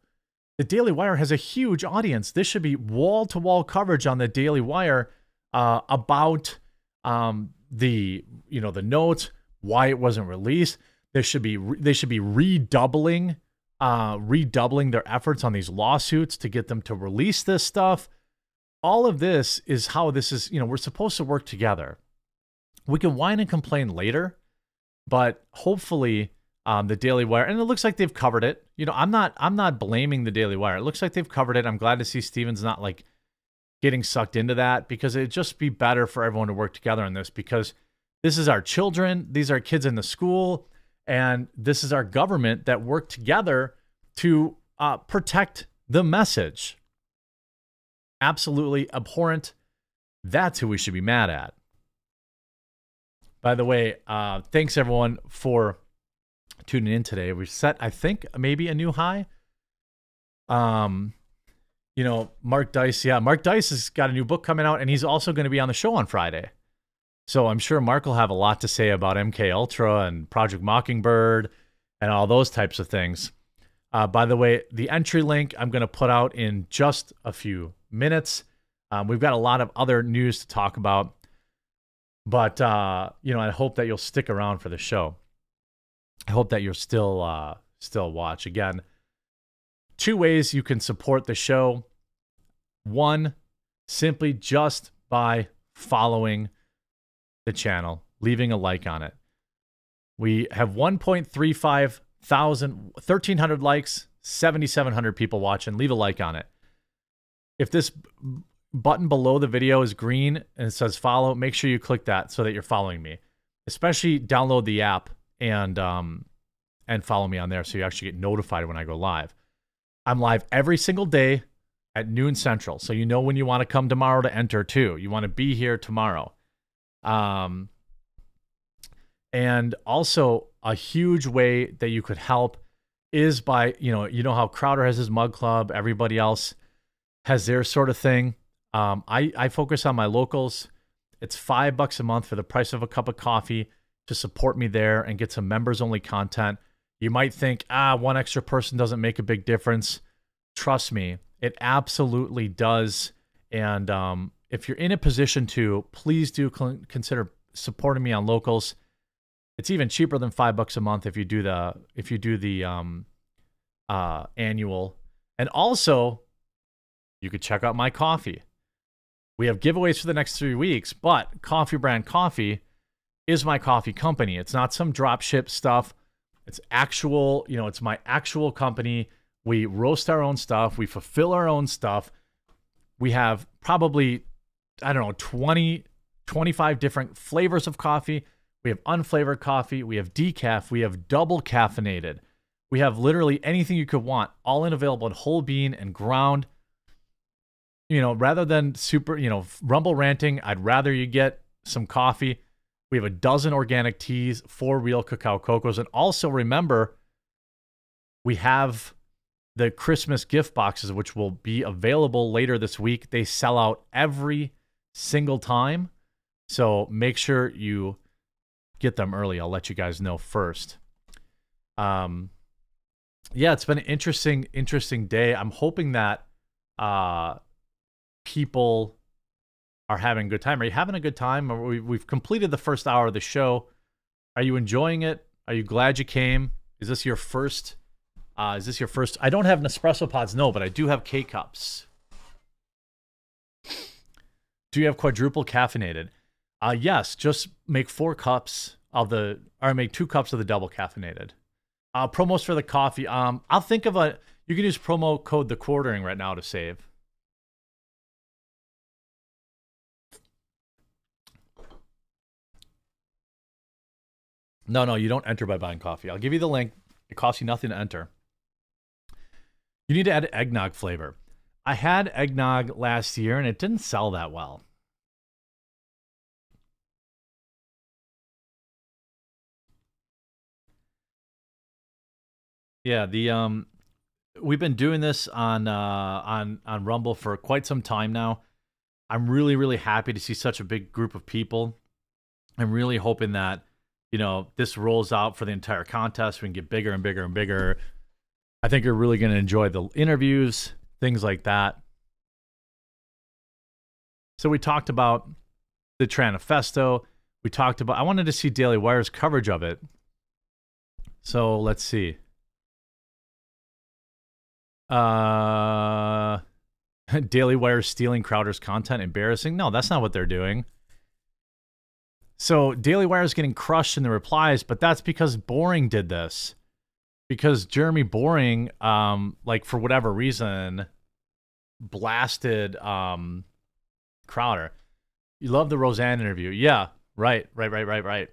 The Daily Wire has a huge audience. This should be wall to wall coverage on the Daily Wire uh, about um, the you know the notes, why it wasn't released. There should be they should be redoubling uh, redoubling their efforts on these lawsuits to get them to release this stuff. All of this is how this is. You know, we're supposed to work together. We can whine and complain later, but hopefully um, the Daily Wire, and it looks like they've covered it. You know, I'm not I'm not blaming the Daily Wire. It looks like they've covered it. I'm glad to see Stevens not like getting sucked into that because it'd just be better for everyone to work together on this because this is our children, these are kids in the school, and this is our government that work together to uh, protect the message. Absolutely abhorrent. That's who we should be mad at. By the way, uh, thanks everyone for tuning in today. We set, I think, maybe a new high. Um, you know, Mark Dice. Yeah, Mark Dice has got a new book coming out, and he's also going to be on the show on Friday. So I'm sure Mark will have a lot to say about MK Ultra and Project Mockingbird and all those types of things. Uh, by the way, the entry link I'm going to put out in just a few minutes. Um, we've got a lot of other news to talk about, but uh, you know, I hope that you'll stick around for the show. I hope that you'll still uh, still watch. Again, two ways you can support the show. One, simply just by following the channel, leaving a like on it. We have 1.35 thousand, 1300 likes, 7,700 people watching. Leave a like on it. If this button below the video is green and it says follow, make sure you click that so that you're following me. Especially download the app and um and follow me on there so you actually get notified when I go live. I'm live every single day at noon central. So you know when you want to come tomorrow to enter too. You want to be here tomorrow. Um and also a huge way that you could help is by, you know, you know how Crowder has his mug club, everybody else has their sort of thing. Um, I, I focus on my locals. It's five bucks a month for the price of a cup of coffee to support me there and get some members only content. You might think, ah, one extra person doesn't make a big difference. Trust me, it absolutely does. And um, if you're in a position to, please do cl- consider supporting me on locals. It's even cheaper than five bucks a month if you do the if you do the um, uh, annual. And also, you could check out my coffee. We have giveaways for the next three weeks, but Coffee Brand Coffee is my coffee company. It's not some drop ship stuff. It's actual, you know, it's my actual company. We roast our own stuff, we fulfill our own stuff. We have probably, I don't know, 20, 25 different flavors of coffee. We have unflavored coffee, we have decaf, we have double caffeinated. We have literally anything you could want, all in available in whole bean and ground. You know, rather than super, you know, rumble ranting, I'd rather you get some coffee we have a dozen organic teas, four real cacao cocos. And also remember, we have the Christmas gift boxes, which will be available later this week. They sell out every single time. So make sure you get them early. I'll let you guys know first. Um, yeah, it's been an interesting, interesting day. I'm hoping that uh, people are having a good time. Are you having a good time? We've completed the first hour of the show. Are you enjoying it? Are you glad you came? Is this your first? Uh, is this your first? I don't have Nespresso pods, no, but I do have K cups. Do you have quadruple caffeinated? Uh, yes, just make four cups of the, or make two cups of the double caffeinated. Uh, promos for the coffee. Um, I'll think of a. You can use promo code the quartering right now to save. No, no, you don't enter by buying coffee. I'll give you the link. It costs you nothing to enter. You need to add eggnog flavor. I had eggnog last year and it didn't sell that well. Yeah, the um we've been doing this on uh on on Rumble for quite some time now. I'm really really happy to see such a big group of people. I'm really hoping that you know, this rolls out for the entire contest. We can get bigger and bigger and bigger. I think you're really going to enjoy the interviews, things like that. So we talked about the Tranifesto. We talked about, I wanted to see Daily Wire's coverage of it. So let's see. Uh, Daily Wire stealing Crowder's content, embarrassing. No, that's not what they're doing. So Daily Wire is getting crushed in the replies, but that's because Boring did this. Because Jeremy Boring, um, like for whatever reason, blasted um Crowder. You love the Roseanne interview. Yeah, right, right, right, right, right.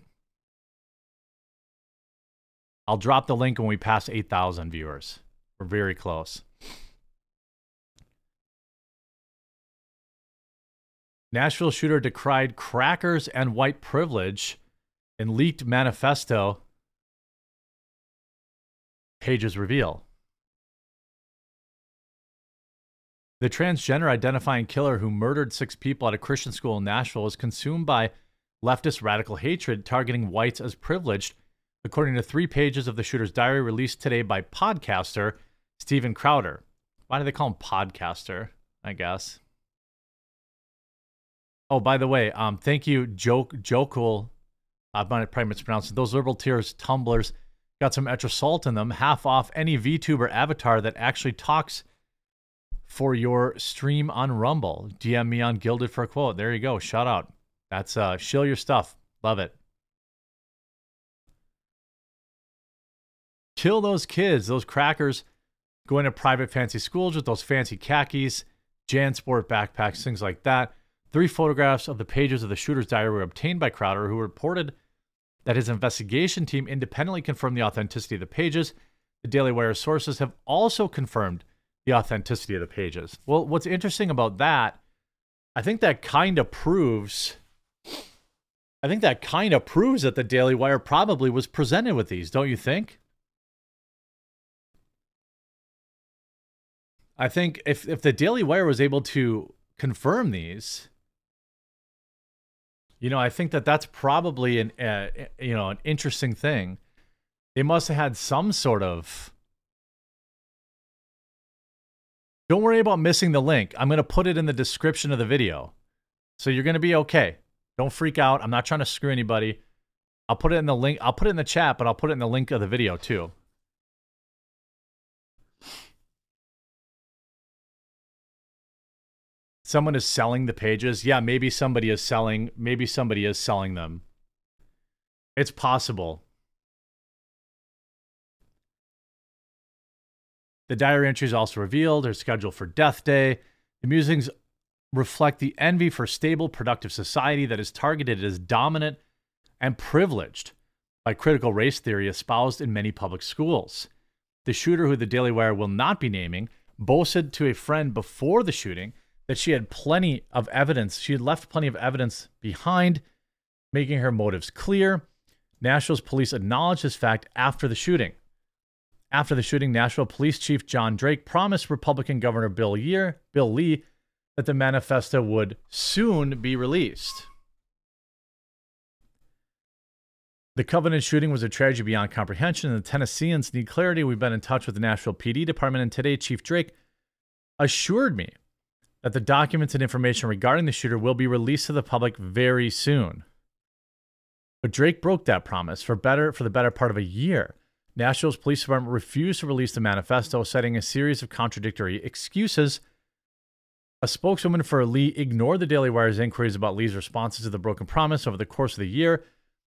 I'll drop the link when we pass 8,000 viewers. We're very close. Nashville shooter decried crackers and white privilege in leaked manifesto. Pages reveal. The transgender identifying killer who murdered six people at a Christian school in Nashville was consumed by leftist radical hatred targeting whites as privileged, according to three pages of the shooter's diary released today by podcaster Steven Crowder. Why do they call him podcaster? I guess. Oh, by the way, um, thank you, Joke Jokul. I might probably mispronounced it. Those liberal tears tumblers got some extra salt in them. Half off any VTuber avatar that actually talks for your stream on Rumble. DM me on Gilded for a quote. There you go. Shout out. That's uh, shill your stuff. Love it. Kill those kids, those crackers going to private fancy schools with those fancy khakis, JanSport backpacks, things like that. Three photographs of the pages of the shooter's diary were obtained by Crowder, who reported that his investigation team independently confirmed the authenticity of the pages. The Daily Wire sources have also confirmed the authenticity of the pages. Well, what's interesting about that, I think that kind of proves I think that kind of proves that the Daily Wire probably was presented with these, don't you think? I think if if the Daily Wire was able to confirm these, you know, I think that that's probably an uh, you know an interesting thing. They must have had some sort of. Don't worry about missing the link. I'm going to put it in the description of the video. So you're going to be okay. Don't freak out. I'm not trying to screw anybody. I'll put it in the link. I'll put it in the chat, but I'll put it in the link of the video too. Someone is selling the pages. Yeah, maybe somebody is selling. Maybe somebody is selling them. It's possible. The diary entries also revealed her schedule for Death Day. The musings reflect the envy for stable, productive society that is targeted as dominant and privileged by critical race theory espoused in many public schools. The shooter, who the Daily Wire will not be naming, boasted to a friend before the shooting that she had plenty of evidence. She had left plenty of evidence behind, making her motives clear. Nashville's police acknowledged this fact after the shooting. After the shooting, Nashville Police Chief John Drake promised Republican Governor Bill Year, Bill Lee that the manifesto would soon be released. The Covenant shooting was a tragedy beyond comprehension, and the Tennesseans need clarity. We've been in touch with the Nashville PD department, and today Chief Drake assured me that the documents and information regarding the shooter will be released to the public very soon. But Drake broke that promise for better for the better part of a year. Nashville's police department refused to release the manifesto, citing a series of contradictory excuses a spokeswoman for Lee ignored the Daily Wire's inquiries about Lee's responses to the broken promise over the course of the year.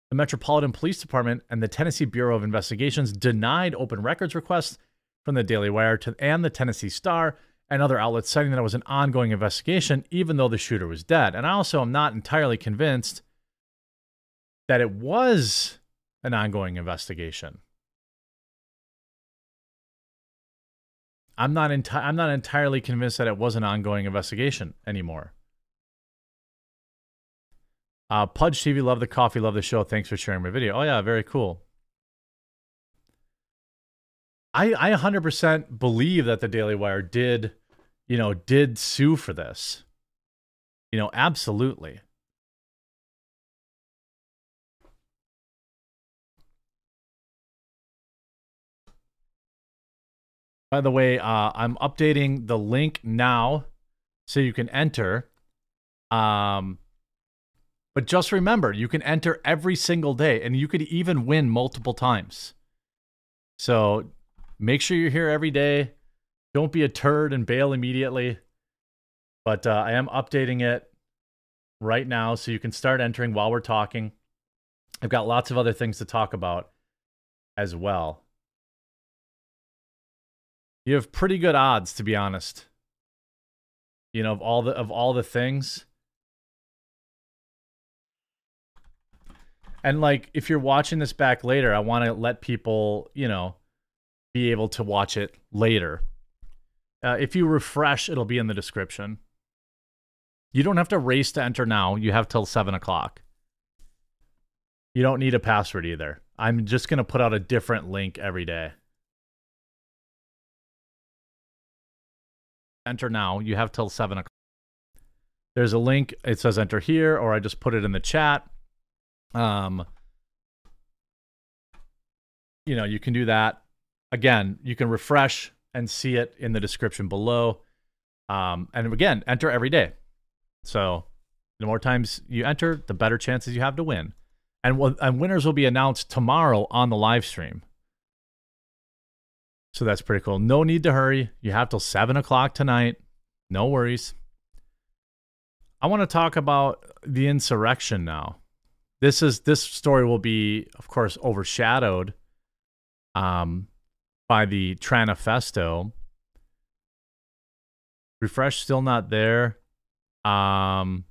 The Metropolitan Police Department and the Tennessee Bureau of Investigations denied open records requests from the Daily Wire to, and the Tennessee Star and other outlets, citing that it was an ongoing investigation, even though the shooter was dead. And I also am not entirely convinced that it was an ongoing investigation. I'm not enti- I'm not entirely convinced that it was an ongoing investigation anymore. Uh, Pudge TV, love the coffee, love the show. Thanks for sharing my video. Oh yeah, very cool. I I 100% believe that the Daily Wire did, you know, did sue for this. You know, absolutely. By the way, uh, I'm updating the link now so you can enter. Um, but just remember, you can enter every single day and you could even win multiple times. So make sure you're here every day. Don't be a turd and bail immediately. But uh, I am updating it right now so you can start entering while we're talking. I've got lots of other things to talk about as well. You have pretty good odds, to be honest. You know, of all the of all the things. And like if you're watching this back later, I want to let people, you know, be able to watch it later. Uh, if you refresh, it'll be in the description. You don't have to race to enter now. You have till seven o'clock. You don't need a password either. I'm just going to put out a different link every day. enter now. You have till seven o'clock. There's a link. It says enter here, or I just put it in the chat. Um, you know, you can do that. Again, you can refresh and see it in the description below. Um, and again, enter every day. So the more times you enter, the better chances you have to win. And, and winners will be announced tomorrow on the live stream. So that's pretty cool. No need to hurry. You have till seven o'clock tonight. No worries. I want to talk about the insurrection now. This is this story will be, of course, overshadowed um, by the Tranifesto. Refresh still not there. Um,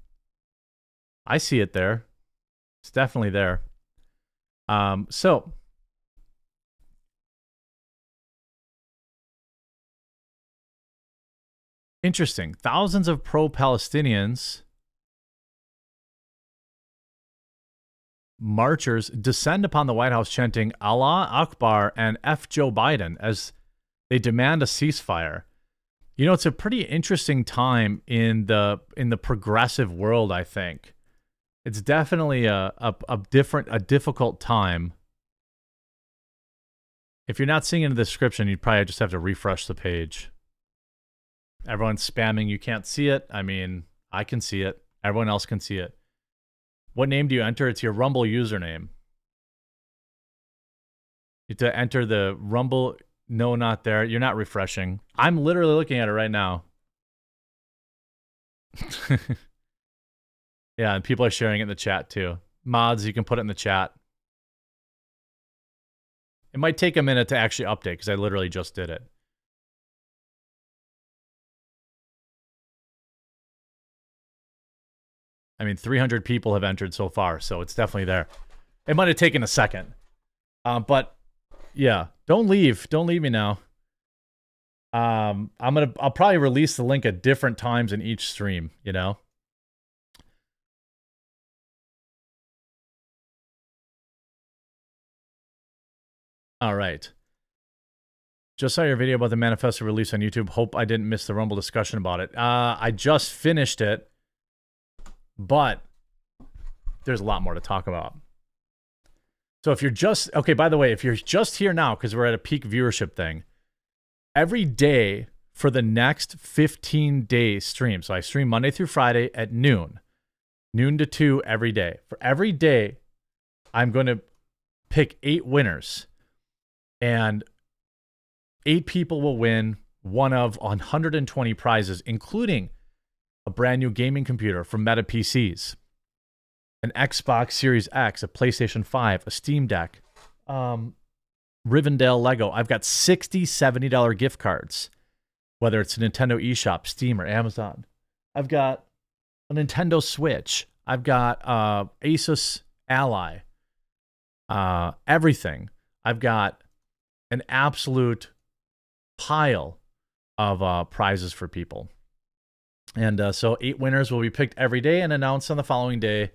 I see it there. It's definitely there. Um, so Interesting. Thousands of pro marchers descend upon the White House chanting Allah Akbar and F. Joe Biden as they demand a ceasefire. You know, it's a pretty interesting time in the in the progressive world, I think. It's definitely a, a, a different a difficult time. If you're not seeing in the description, you'd probably just have to refresh the page. Everyone's spamming, you can't see it. I mean, I can see it. Everyone else can see it. What name do you enter? It's your Rumble username. You to enter the Rumble. No, not there. You're not refreshing. I'm literally looking at it right now. yeah, and people are sharing it in the chat too. Mods, you can put it in the chat. It might take a minute to actually update because I literally just did it. I mean, 300 people have entered so far, so it's definitely there. It might have taken a second. Um, but yeah, don't leave. Don't leave me now. Um, I'm gonna. I'll probably release the link at different times in each stream. You know. All right. Just saw your video about the manifesto release on YouTube. Hope I didn't miss the Rumble discussion about it. Uh, I just finished it, but there's a lot more to talk about. So if you're just okay, by the way, if you're just here now because we're at a peak viewership thing, every day for the next 15 day stream. So I stream Monday through Friday at noon, noon to two every day. For every day, I'm going to pick eight winners, and eight people will win one of 120 prizes, including a brand new gaming computer from Meta PCs an Xbox Series X, a PlayStation 5, a Steam Deck, um, Rivendell Lego. I've got 60 $70 gift cards, whether it's Nintendo eShop, Steam, or Amazon. I've got a Nintendo Switch. I've got uh, Asus Ally, uh, everything. I've got an absolute pile of uh, prizes for people. And uh, so, eight winners will be picked every day and announced on the following day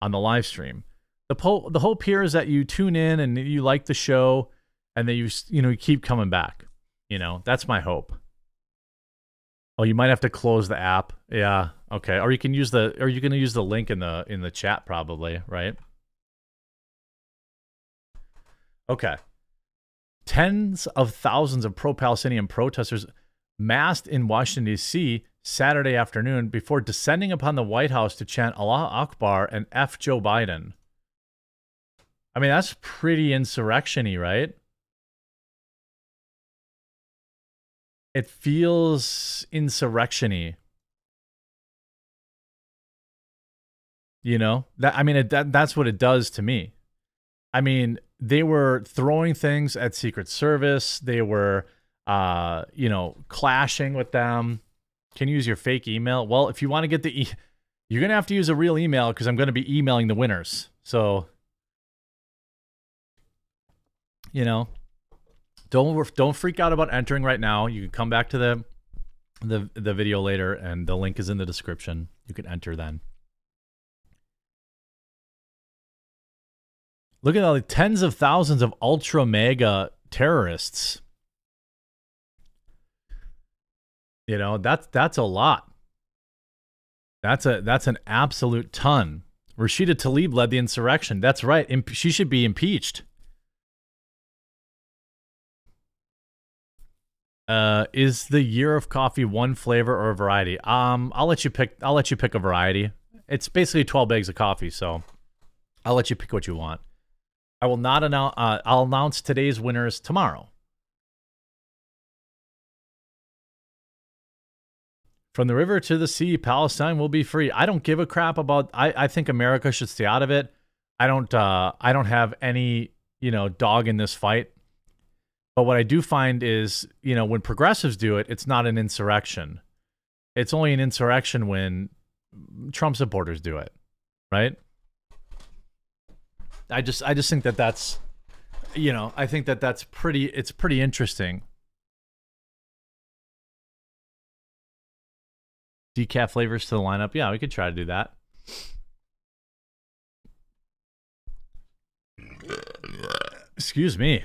on the live stream. The po- the hope here is that you tune in and you like the show and that you you know you keep coming back. You know, that's my hope. Oh, you might have to close the app. Yeah. Okay. Or you can use the or you can use the link in the in the chat probably, right? Okay. Tens of thousands of pro-Palestinian protesters massed in Washington D.C. Saturday afternoon before descending upon the White House to chant Allah Akbar and F Joe Biden. I mean, that's pretty insurrectiony, right? It feels insurrectiony. You know that I mean it, that that's what it does to me. I mean, they were throwing things at Secret Service. They were, uh, you know, clashing with them can you use your fake email? Well, if you want to get the, e- you're gonna have to use a real email because I'm gonna be emailing the winners. So, you know, don't don't freak out about entering right now. You can come back to the the the video later, and the link is in the description. You can enter then. Look at all the tens of thousands of ultra mega terrorists You know, that's that's a lot. That's a that's an absolute ton. Rashida Tlaib led the insurrection. That's right. She should be impeached. Uh, is the year of coffee one flavor or a variety? Um, I'll let you pick. I'll let you pick a variety. It's basically twelve bags of coffee, so I'll let you pick what you want. I will not announce. Uh, I'll announce today's winners tomorrow. From the river to the sea, Palestine will be free. I don't give a crap about. I, I think America should stay out of it. I don't. Uh, I don't have any you know dog in this fight. But what I do find is you know when progressives do it, it's not an insurrection. It's only an insurrection when Trump supporters do it, right? I just I just think that that's you know I think that that's pretty it's pretty interesting decaf flavors to the lineup. Yeah, we could try to do that. Excuse me.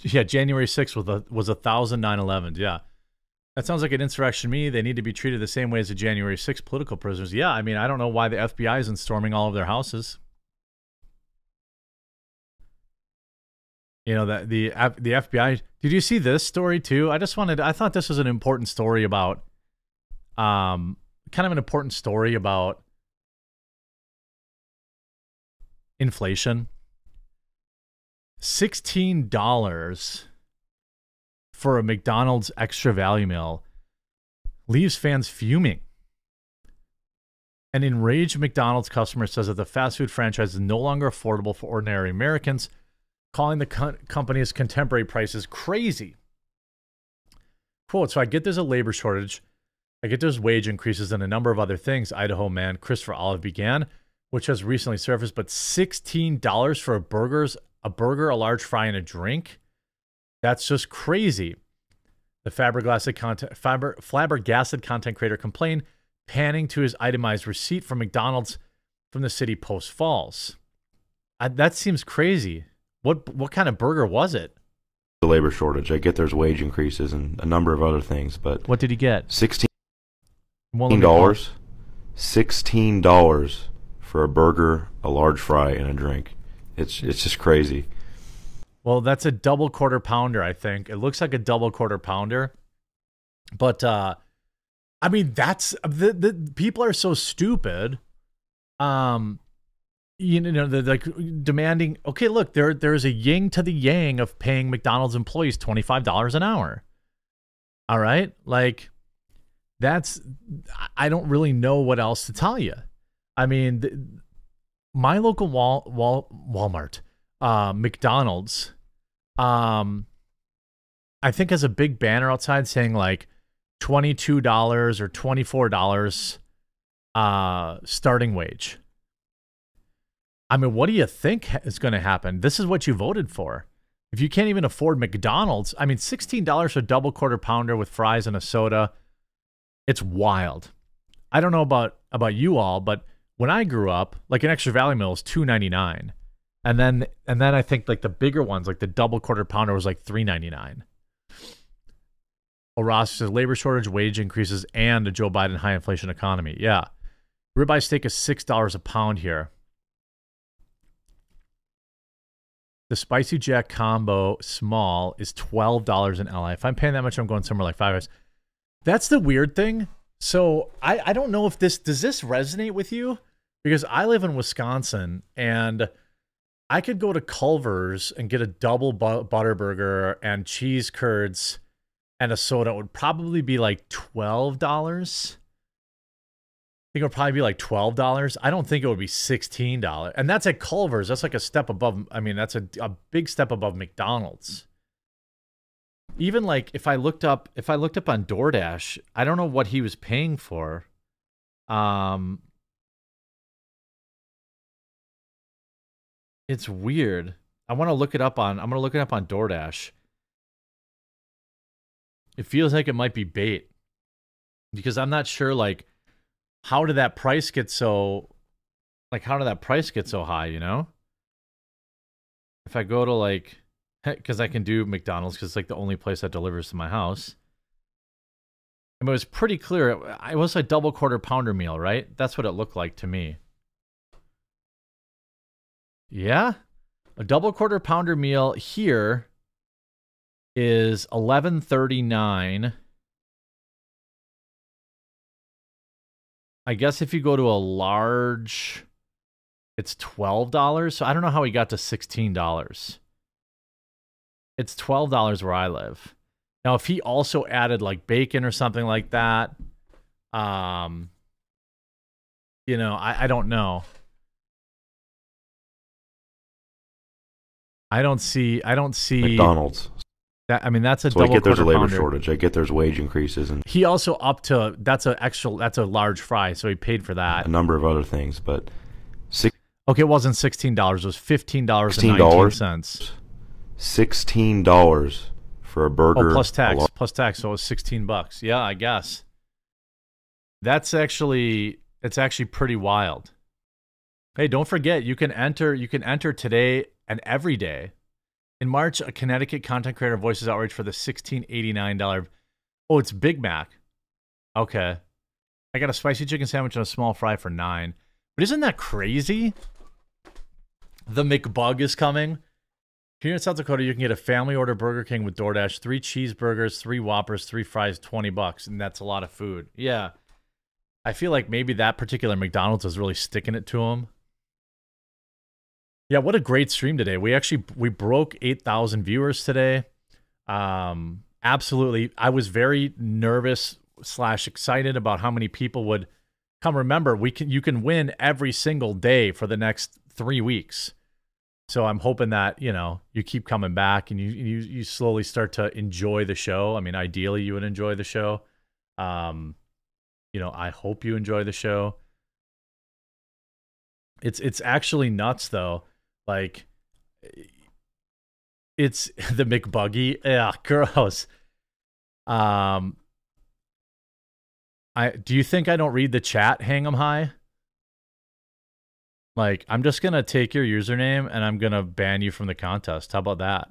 Yeah, January 6th was a was a thousand nine elevens. Yeah. That sounds like an insurrection to me. They need to be treated the same way as the January 6th political prisoners. Yeah, I mean, I don't know why the FBI isn't storming all of their houses. You know that the the FBI. Did you see this story too? I just wanted. I thought this was an important story about, um, kind of an important story about inflation. Sixteen dollars for a McDonald's extra value meal leaves fans fuming. An enraged McDonald's customer says that the fast food franchise is no longer affordable for ordinary Americans, calling the co- company's contemporary prices crazy. Quote, so I get there's a labor shortage. I get there's wage increases and a number of other things, Idaho man Christopher Olive began, which has recently surfaced, but $16 for a burgers, a burger, a large fry, and a drink? That's just crazy. The flabbergasted content, flabber, flabbergasted content creator complained, panning to his itemized receipt from McDonald's from the city Post Falls. I, that seems crazy. What what kind of burger was it? The labor shortage. I get there's wage increases and a number of other things, but What did he get? sixteen Well, let me- dollars, sixteen dollars for a burger, a large fry, and a drink. It's it's just crazy. Well, that's a double quarter pounder, I think. It looks like a double quarter pounder. But uh I mean, that's the the people are so stupid. Um you know, they're like demanding, okay, look, there there's a yin to the yang of paying McDonald's employees $25 an hour. All right? Like that's I don't really know what else to tell you. I mean, th- my local Wal, Wal Walmart, uh, McDonald's, um, I think has a big banner outside saying like twenty two dollars or twenty four dollars, uh, starting wage. I mean, what do you think is going to happen? This is what you voted for. If you can't even afford McDonald's, I mean, sixteen dollars for a double quarter pounder with fries and a soda, it's wild. I don't know about about you all, but when I grew up, like an extra value meal was two ninety nine, and then and then I think like the bigger ones, like the double quarter pounder, was like three ninety nine. Ross says labor shortage, wage increases, and a Joe Biden high inflation economy. Yeah, ribeye steak is six dollars a pound here. The spicy jack combo small is twelve dollars in LA. If I'm paying that much, I'm going somewhere like five hours. That's the weird thing. So I, I don't know if this does this resonate with you because I live in Wisconsin and I could go to Culver's and get a double bu- butter burger and cheese curds and a soda. It would probably be like twelve dollars. I think it would probably be like twelve dollars. I don't think it would be sixteen dollars. And that's at Culver's. That's like a step above. I mean, that's a, a big step above McDonald's even like if I looked up if I looked up on DoorDash, I don't know what he was paying for. Um It's weird. I want to look it up on I'm going to look it up on DoorDash. It feels like it might be bait. Because I'm not sure like how did that price get so like how did that price get so high, you know? If I go to like because I can do McDonald's because it's like the only place that delivers to my house. Mean, it was pretty clear. It was a double quarter pounder meal, right? That's what it looked like to me. Yeah, a double quarter pounder meal here is eleven thirty nine. I guess if you go to a large, it's twelve dollars. So I don't know how he got to sixteen dollars it's twelve dollars where I live. Now, if he also added like bacon or something like that, um, you know, I, I don't know. I don't see. I don't see McDonald's. that. I mean, that's a So I get there's a labor pounder. shortage. I get there's wage increases and He also up to that's a extra. That's a large fry, so he paid for that. a number of other things, but six, Okay, it wasn't sixteen dollars. It was fifteen dollars and nineteen $16? cents. Sixteen dollars for a burger. Oh, plus tax, plus tax. So it was sixteen bucks. Yeah, I guess. That's actually it's actually pretty wild. Hey, don't forget you can enter you can enter today and every day. In March, a Connecticut content creator voices outrage for the $1689 Oh, it's Big Mac. Okay. I got a spicy chicken sandwich and a small fry for nine. But isn't that crazy? The McBug is coming. Here in South Dakota, you can get a family order Burger King with DoorDash, three cheeseburgers, three Whoppers, three fries, 20 bucks. And that's a lot of food. Yeah. I feel like maybe that particular McDonald's is really sticking it to them. Yeah, what a great stream today. We actually we broke 8,000 viewers today. Um absolutely. I was very nervous slash excited about how many people would come. Remember, we can you can win every single day for the next three weeks. So I'm hoping that you know you keep coming back and you you you slowly start to enjoy the show. I mean, ideally you would enjoy the show. Um, you know, I hope you enjoy the show. It's it's actually nuts though. Like it's the McBuggy. Yeah, gross. Um, I do you think I don't read the chat? Hang 'em high. Like I'm just gonna take your username and I'm gonna ban you from the contest. How about that?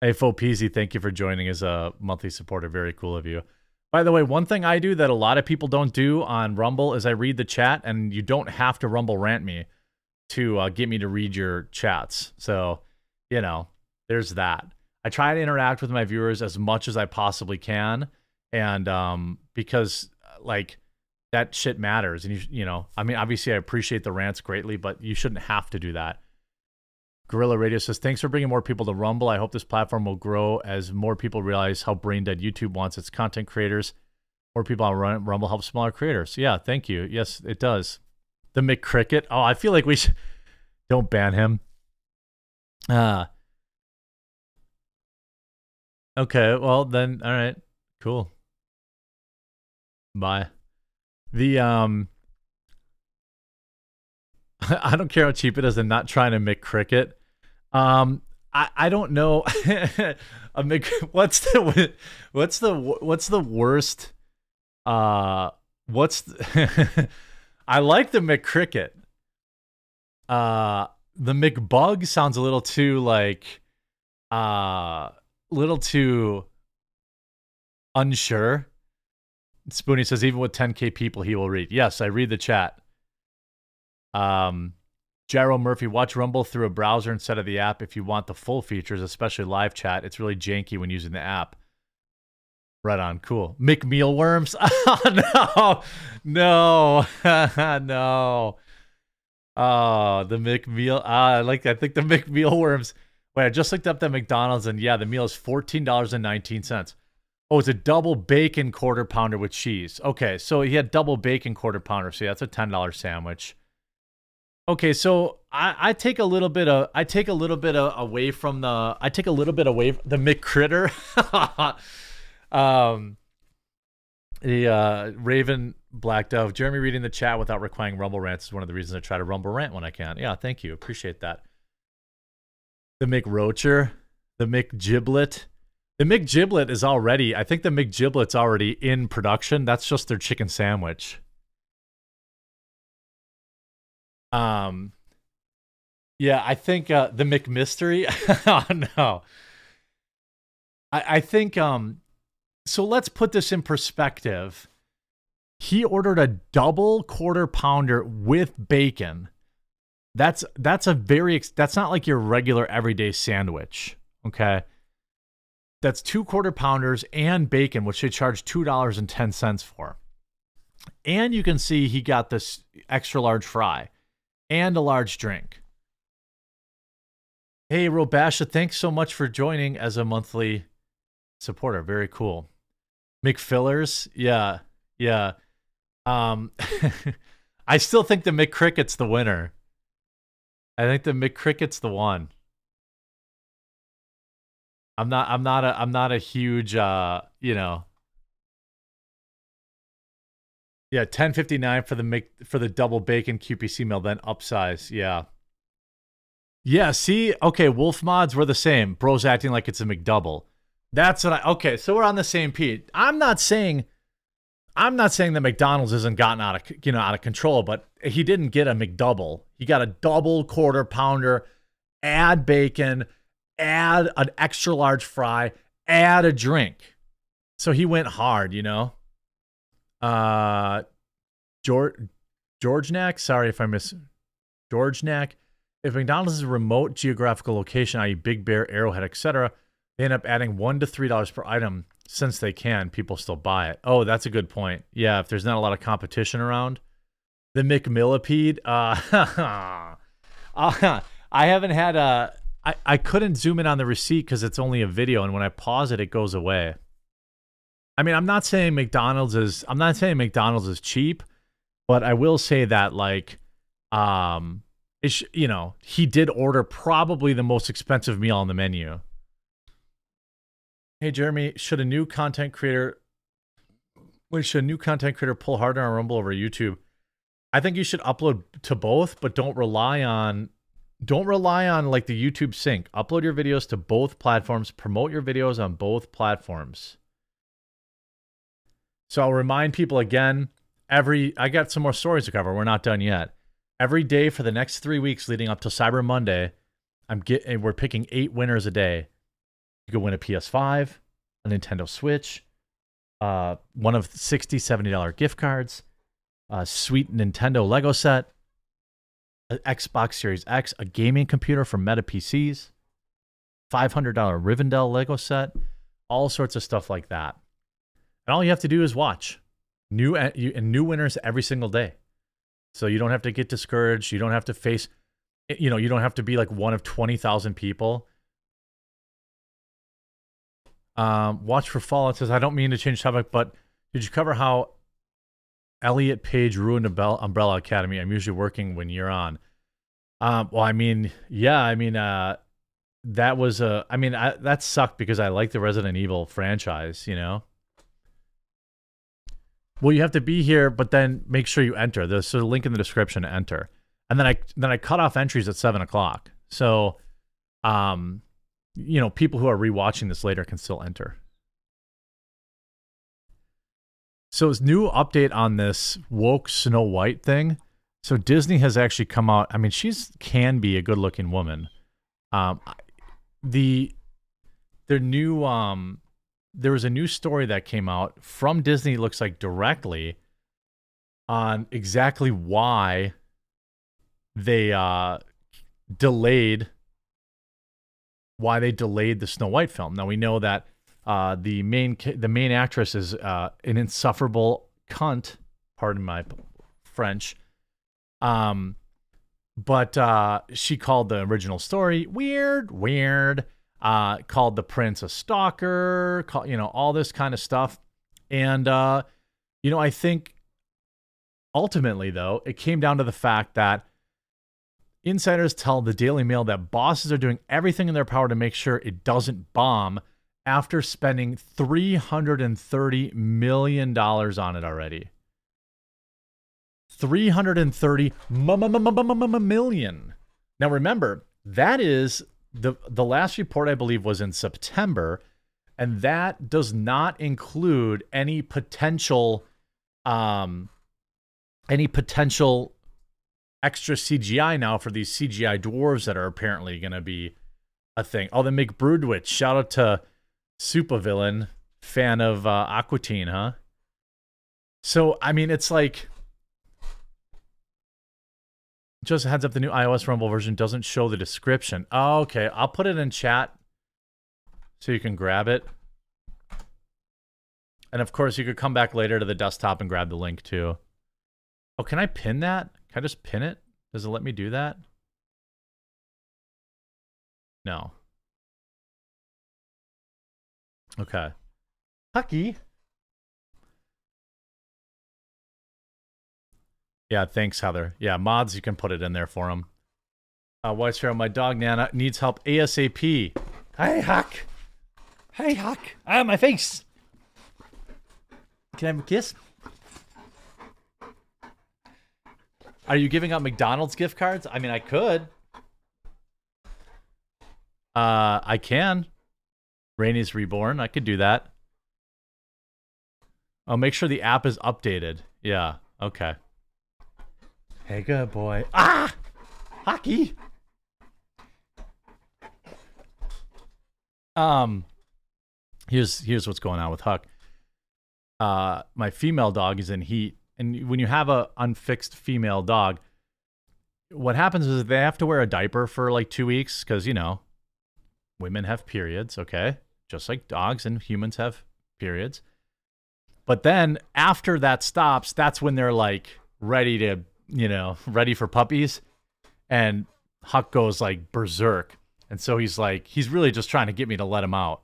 Hey, Peasy, thank you for joining as a monthly supporter. Very cool of you. By the way, one thing I do that a lot of people don't do on Rumble is I read the chat, and you don't have to Rumble rant me to uh, get me to read your chats. So, you know, there's that. I try to interact with my viewers as much as I possibly can, and um, because like that shit matters, and you you know, I mean, obviously I appreciate the rants greatly, but you shouldn't have to do that. Gorilla Radio says, Thanks for bringing more people to Rumble. I hope this platform will grow as more people realize how brain dead YouTube wants its content creators. More people on Rumble help smaller creators. Yeah, thank you. Yes, it does. The McCricket. Oh, I feel like we should. Don't ban him. Uh, okay, well, then, all right. Cool. Bye. The, um, I don't care how cheap it is. I'm not trying to make cricket. Um, I, I don't know. a Mc, what's the what's the what's the worst? Uh, what's the, I like the McCricket. Uh, the McBug sounds a little too like, uh, little too unsure. Spoonie says even with 10k people he will read. Yes, I read the chat. Um, Gyro Murphy, watch Rumble through a browser instead of the app if you want the full features, especially live chat. It's really janky when using the app. Right on, cool. McMealworms? oh, no, no, no. Oh, the McMeal. Ah, I like. I think the McMealworms. Wait, I just looked up the McDonald's, and yeah, the meal is fourteen dollars and nineteen cents. Oh, it's a double bacon quarter pounder with cheese. Okay, so he had double bacon quarter pounder. So yeah, that's a ten dollar sandwich. Okay, so I, I take a little bit of I take a little bit of, away from the I take a little bit away from the McCritter. um, the uh, Raven Black Dove. Jeremy reading the chat without requiring Rumble rants is one of the reasons I try to Rumble rant when I can. Yeah, thank you, appreciate that. The McRoacher, the McGiblet. The McGiblet is already. I think the McGiblet's already in production. That's just their chicken sandwich. Um, yeah, I think uh, the McMystery. oh no, I, I think um. So let's put this in perspective. He ordered a double quarter pounder with bacon. That's that's a very that's not like your regular everyday sandwich. Okay. That's two quarter pounders and bacon, which they charge two dollars and ten cents for. And you can see he got this extra large fry and a large drink. Hey, Robasha, thanks so much for joining as a monthly supporter. Very cool. McFillers, yeah, yeah. Um, I still think the McCricket's the winner. I think the McCricket's the one. I'm not. I'm not a. I'm not a huge. Uh, you know, yeah, ten fifty nine for the make for the double bacon QPC meal, then upsize. Yeah. Yeah, see, okay, Wolf mods were the same. Bro's acting like it's a McDouble. That's what I okay, so we're on the same page. I'm not saying I'm not saying that McDonald's isn't gotten out of you know out of control, but he didn't get a McDouble. He got a double quarter pounder, add bacon, add an extra large fry, add a drink. So he went hard, you know. Uh, George George Knack. Sorry if I miss George Knack. If McDonald's is a remote geographical location, i.e., Big Bear, Arrowhead, etc., they end up adding one to three dollars per item since they can. People still buy it. Oh, that's a good point. Yeah, if there's not a lot of competition around, the McMillipede. Uh, uh, I haven't had a. I, I couldn't zoom in on the receipt because it's only a video, and when I pause it, it goes away. I mean, I'm not saying McDonald's is. I'm not saying McDonald's is cheap, but I will say that like, um, it's you know he did order probably the most expensive meal on the menu. Hey Jeremy, should a new content creator wait, should a new content creator pull harder on Rumble over YouTube? I think you should upload to both, but don't rely on don't rely on like the YouTube sync. Upload your videos to both platforms, promote your videos on both platforms. So I'll remind people again, every I got some more stories to cover. We're not done yet. Every day for the next 3 weeks leading up to Cyber Monday, I'm getting we're picking 8 winners a day. You could win a PS5, a Nintendo Switch, uh one of 60 $70 gift cards, a sweet Nintendo Lego set, an Xbox Series X, a gaming computer from Meta PCs, $500 Rivendell Lego set, all sorts of stuff like that. And all you have to do is watch new and new winners every single day. So you don't have to get discouraged. You don't have to face, you know, you don't have to be like one of 20,000 people. Um, watch for Fallout says, I don't mean to change topic, but did you cover how Elliot Page ruined Umbrella Academy. I'm usually working when you're on. Um, well, I mean, yeah, I mean, uh, that was a, I mean, I, that sucked because I like the Resident Evil franchise, you know. Well, you have to be here, but then make sure you enter. There's a link in the description to enter, and then I then I cut off entries at seven o'clock. So, um, you know, people who are rewatching this later can still enter. So, his new update on this woke Snow White thing. So, Disney has actually come out. I mean, she's can be a good looking woman. Um, the their new um, there was a new story that came out from Disney. Looks like directly on exactly why they uh delayed why they delayed the Snow White film. Now we know that uh, the main the main actress is uh, an insufferable cunt. Pardon my French. Um, but uh, she called the original story weird, weird. Uh, called the prince a stalker. Call, you know all this kind of stuff. And uh, you know, I think ultimately though, it came down to the fact that insiders tell the Daily Mail that bosses are doing everything in their power to make sure it doesn't bomb after spending $330 million on it already. 330 million. Now remember, that is the the last report I believe was in September and that does not include any potential um any potential extra CGI now for these CGI dwarves that are apparently going to be a thing. Oh, the McBroodwitch. Shout out to supervillain, fan of uh, Aqua Teen, huh? So, I mean, it's like. Just heads up, the new iOS Rumble version doesn't show the description. Oh, okay. I'll put it in chat so you can grab it. And of course, you could come back later to the desktop and grab the link too. Oh, can I pin that? Can I just pin it? Does it let me do that? No. Okay. Hucky. Yeah, thanks, Heather. Yeah, mods, you can put it in there for him. Uh, White Sparrow, my dog Nana needs help ASAP. Hey, Huck. Hey, Huck. Ah, my face. Can I have a kiss? Are you giving out McDonald's gift cards? I mean, I could. Uh, I can. Rainey's Reborn. I could do that. Oh, make sure the app is updated. Yeah. Okay. Hey, good boy. Ah! Hockey! Um, here's here's what's going on with Huck. Uh, my female dog is in heat, and when you have a unfixed female dog, what happens is they have to wear a diaper for like two weeks because you know women have periods, okay, just like dogs and humans have periods. But then after that stops, that's when they're like ready to, you know, ready for puppies. And Huck goes like berserk. And so he's like, he's really just trying to get me to let him out.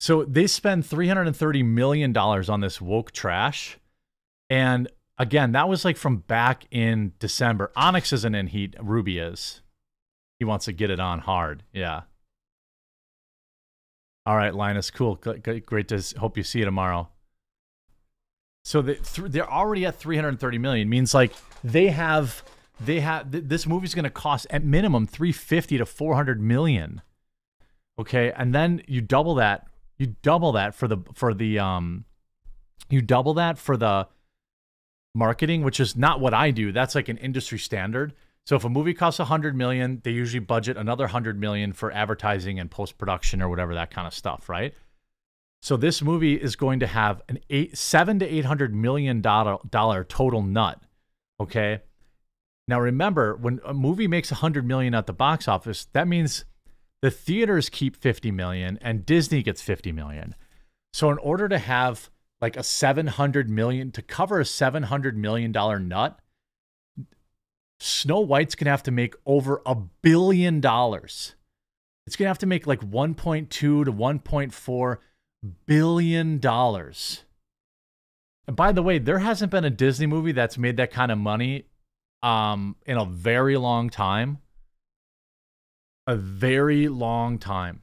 So they spend $330 million on this woke trash. And again, that was like from back in December. Onyx isn't in heat, Ruby is. He wants to get it on hard. Yeah. All right, Linus. Cool. Great to hope you see you tomorrow. So they, they're already at 330 million. Means like they have they have th- this movie's going to cost at minimum 350 to 400 million. Okay, and then you double that. You double that for the for the um you double that for the marketing, which is not what I do. That's like an industry standard. So if a movie costs 100 million, they usually budget another 100 million for advertising and post-production or whatever that kind of stuff, right? So this movie is going to have an 8 7 to 800 million dollar dollar total nut, okay? Now remember, when a movie makes 100 million at the box office, that means the theaters keep 50 million and Disney gets 50 million. So in order to have like a 700 million to cover a 700 million dollar nut, Snow White's going to have to make over a billion dollars. It's going to have to make like 1.2 to 1.4 billion dollars. And by the way, there hasn't been a Disney movie that's made that kind of money um, in a very long time. A very long time.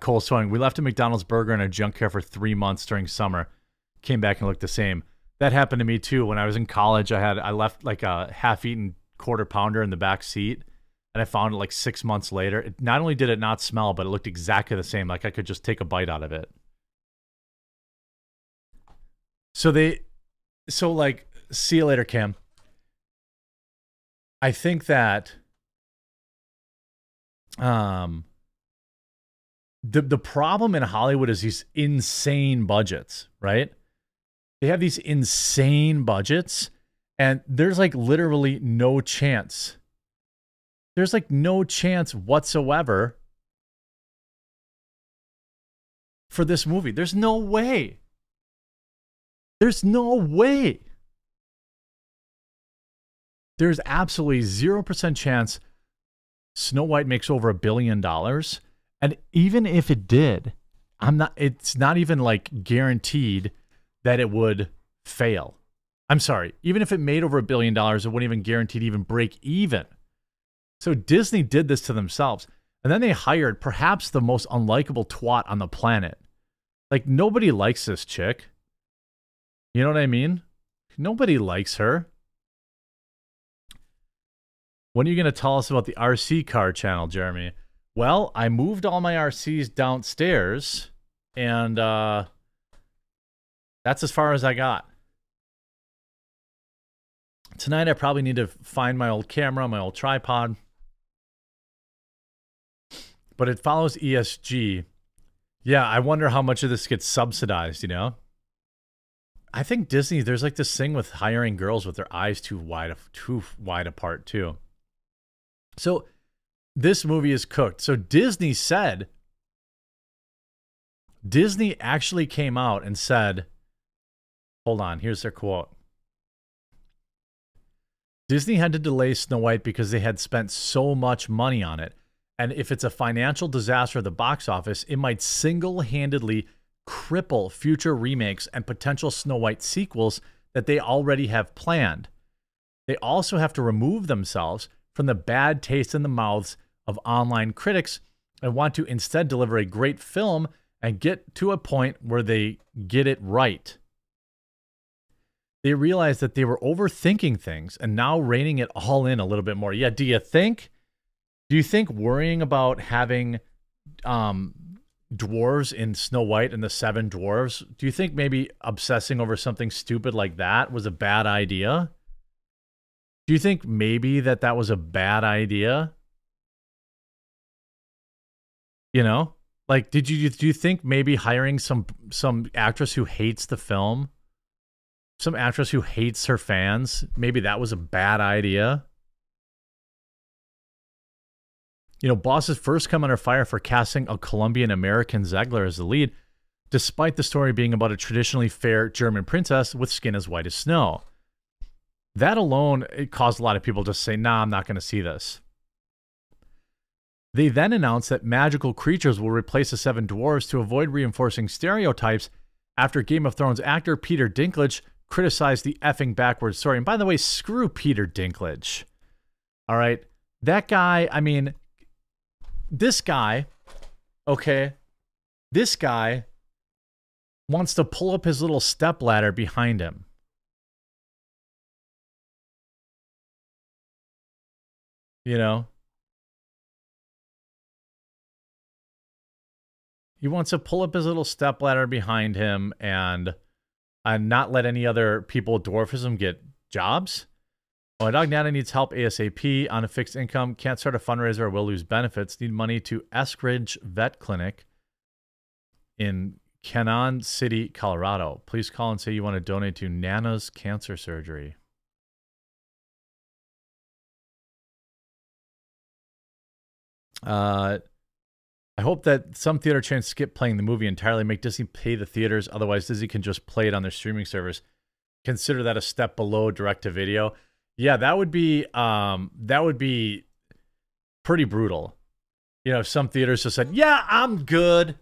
Cole Swing, we left a McDonald's burger in a junkyard for three months during summer. Came back and looked the same that happened to me too. When I was in college, I had I left like a half-eaten quarter pounder in the back seat, and I found it like six months later. It, not only did it not smell, but it looked exactly the same. Like I could just take a bite out of it. So they, so like, see you later, Cam. I think that, um, the the problem in Hollywood is these insane budgets, right? They have these insane budgets, and there's like literally no chance. There's like no chance whatsoever for this movie. There's no way. There's no way. There's absolutely 0% chance Snow White makes over a billion dollars. And even if it did, I'm not it's not even like guaranteed that it would fail. I'm sorry, even if it made over a billion dollars, it wouldn't even guarantee to even break even. So Disney did this to themselves. And then they hired perhaps the most unlikable twat on the planet. Like, nobody likes this chick. You know what I mean? Nobody likes her. When are you going to tell us about the RC car channel, Jeremy? Well, I moved all my RCs downstairs and uh, that's as far as I got. Tonight, I probably need to find my old camera, my old tripod. But it follows ESG. Yeah, I wonder how much of this gets subsidized, you know? I think Disney, there's like this thing with hiring girls with their eyes too wide, too wide apart, too. So this movie is cooked. So Disney said, Disney actually came out and said, Hold on, here's their quote. Disney had to delay Snow White because they had spent so much money on it. And if it's a financial disaster at the box office, it might single handedly cripple future remakes and potential Snow White sequels that they already have planned. They also have to remove themselves from the bad taste in the mouths of online critics and want to instead deliver a great film and get to a point where they get it right they realized that they were overthinking things and now reining it all in a little bit more. Yeah, do you think do you think worrying about having um dwarves in Snow White and the Seven Dwarves, do you think maybe obsessing over something stupid like that was a bad idea? Do you think maybe that that was a bad idea? You know, like did you do you think maybe hiring some some actress who hates the film, some actress who hates her fans, maybe that was a bad idea? You know, bosses first come under fire for casting a Colombian American Zegler as the lead, despite the story being about a traditionally fair German princess with skin as white as snow. That alone it caused a lot of people to say, nah, I'm not going to see this. They then announced that magical creatures will replace the seven dwarves to avoid reinforcing stereotypes after Game of Thrones actor Peter Dinklage criticized the effing backwards story. And by the way, screw Peter Dinklage. All right. That guy, I mean, this guy, okay, this guy wants to pull up his little step ladder behind him. You know? He wants to pull up his little step ladder behind him and and not let any other people with dwarfism get jobs. Oh, my dog Nana needs help ASAP on a fixed income. Can't start a fundraiser or will lose benefits. Need money to Eskridge Vet Clinic in Canon City, Colorado. Please call and say you want to donate to Nana's cancer surgery. Uh, I hope that some theater chains skip playing the movie entirely, make Disney pay the theaters. Otherwise, Disney can just play it on their streaming service. Consider that a step below direct to video. Yeah, that would be um, that would be pretty brutal. You know, if some theaters just said, "Yeah, I'm good.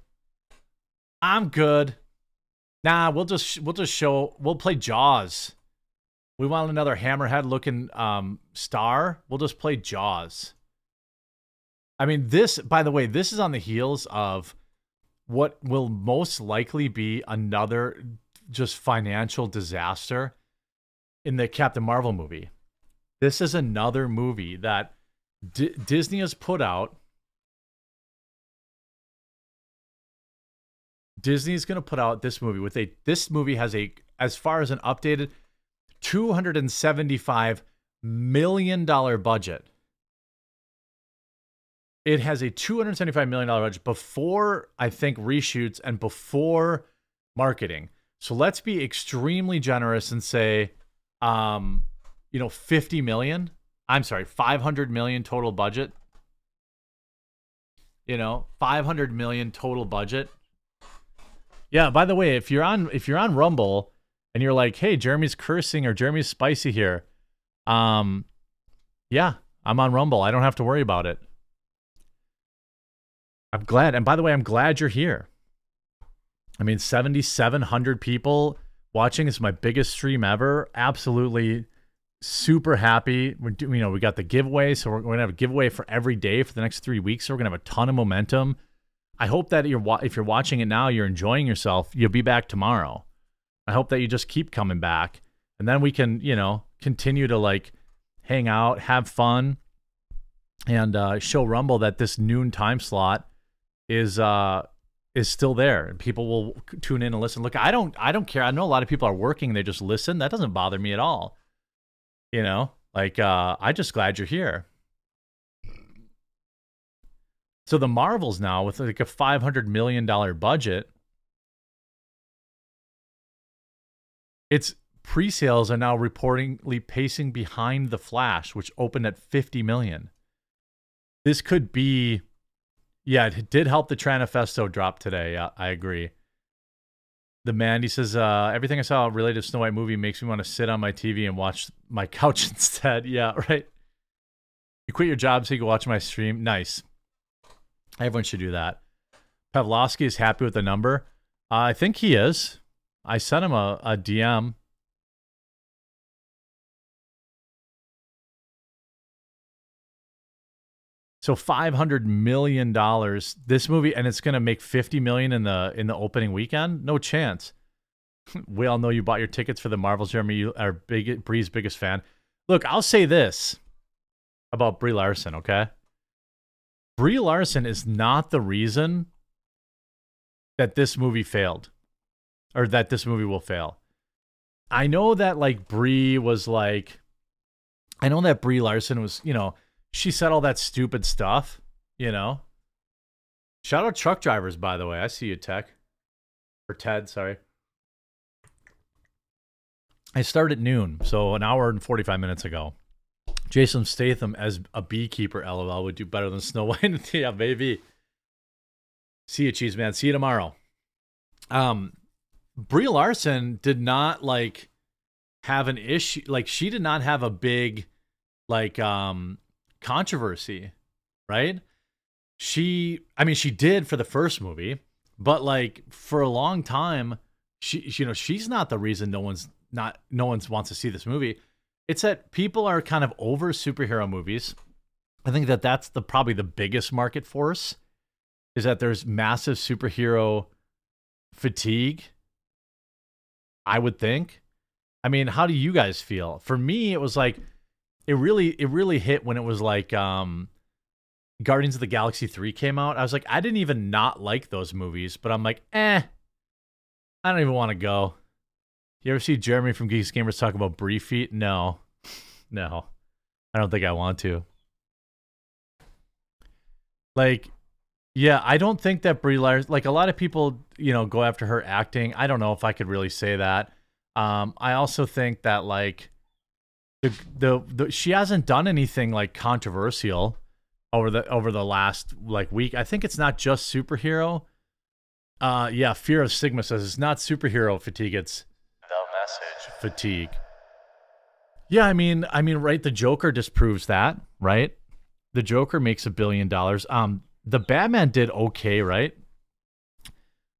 I'm good. Nah, we'll just we'll just show we'll play Jaws. We want another hammerhead looking um, star. We'll just play Jaws." I mean, this, by the way, this is on the heels of what will most likely be another just financial disaster in the Captain Marvel movie. This is another movie that D- Disney has put out. Disney is going to put out this movie with a this movie has a as far as an updated 275 million dollar budget it has a $275 million budget before, I think, reshoots and before marketing. So let's be extremely generous and say, um, you know, 50 million. I'm sorry, 500 million total budget. You know, 500 million total budget. Yeah, by the way, if you're on if you're on Rumble and you're like, "Hey, Jeremy's cursing or Jeremy's spicy here." Um yeah, I'm on Rumble. I don't have to worry about it. I'm glad. And by the way, I'm glad you're here. I mean, 7,700 people watching. is my biggest stream ever. Absolutely super happy. We're doing, you know, we got the giveaway. So we're, we're going to have a giveaway for every day for the next three weeks. So we're going to have a ton of momentum. I hope that you're, if you're watching it now, you're enjoying yourself. You'll be back tomorrow. I hope that you just keep coming back. And then we can, you know, continue to like hang out, have fun, and uh, show Rumble that this noon time slot is uh is still there and people will tune in and listen. Look i don't i don't care. I know a lot of people are working. They just listen. That doesn't bother me at all. You know like uh i just glad you're here. So the marvels now with like a 500 million dollar budget its pre-sales are now reportedly pacing behind the flash which opened at 50 million. This could be yeah, it did help the Tranifesto drop today. I, I agree. The Mandy says, uh, everything I saw related to Snow White movie makes me want to sit on my TV and watch my couch instead. Yeah, right. You quit your job so you can watch my stream. Nice. Everyone should do that. Pavlovsky is happy with the number. Uh, I think he is. I sent him a, a DM So five hundred million dollars this movie, and it's gonna make fifty million in the in the opening weekend. No chance. we all know you bought your tickets for the Marvels. Jeremy, you are big Brie's biggest fan. Look, I'll say this about Brie Larson. Okay, Brie Larson is not the reason that this movie failed, or that this movie will fail. I know that like Brie was like I know that Brie Larson was, you know, she said all that stupid stuff, you know. Shout out truck drivers, by the way. I see you, Tech. Or Ted, sorry. I start at noon, so an hour and 45 minutes ago. Jason Statham as a beekeeper, lol, would do better than Snow White. yeah, maybe. See you, cheese man. See you tomorrow. Um, Brie Larson did not like have an issue. Like she did not have a big like um controversy, right? She, I mean, she did for the first movie, but like for a long time, she, you know, she's not the reason no one's not no one wants to see this movie. It's that people are kind of over superhero movies. I think that that's the probably the biggest market force is that there's massive superhero fatigue. I would think. I mean, how do you guys feel? For me, it was like it really it really hit when it was like um Guardians of the Galaxy 3 came out. I was like, I didn't even not like those movies, but I'm like, eh, I don't even want to go. You ever see Jeremy from Geeks Gamers talk about Brie feet? No. No. I don't think I want to. Like, yeah, I don't think that Brie Larson, like a lot of people, you know, go after her acting. I don't know if I could really say that. Um, I also think that like the, the the she hasn't done anything like controversial over the over the last like week. I think it's not just superhero. Uh, yeah, Fear of Sigma says it's not superhero fatigue. It's The message. fatigue. Yeah, I mean, I mean, right? The Joker disproves that, right? The Joker makes a billion dollars. Um, the Batman did okay, right?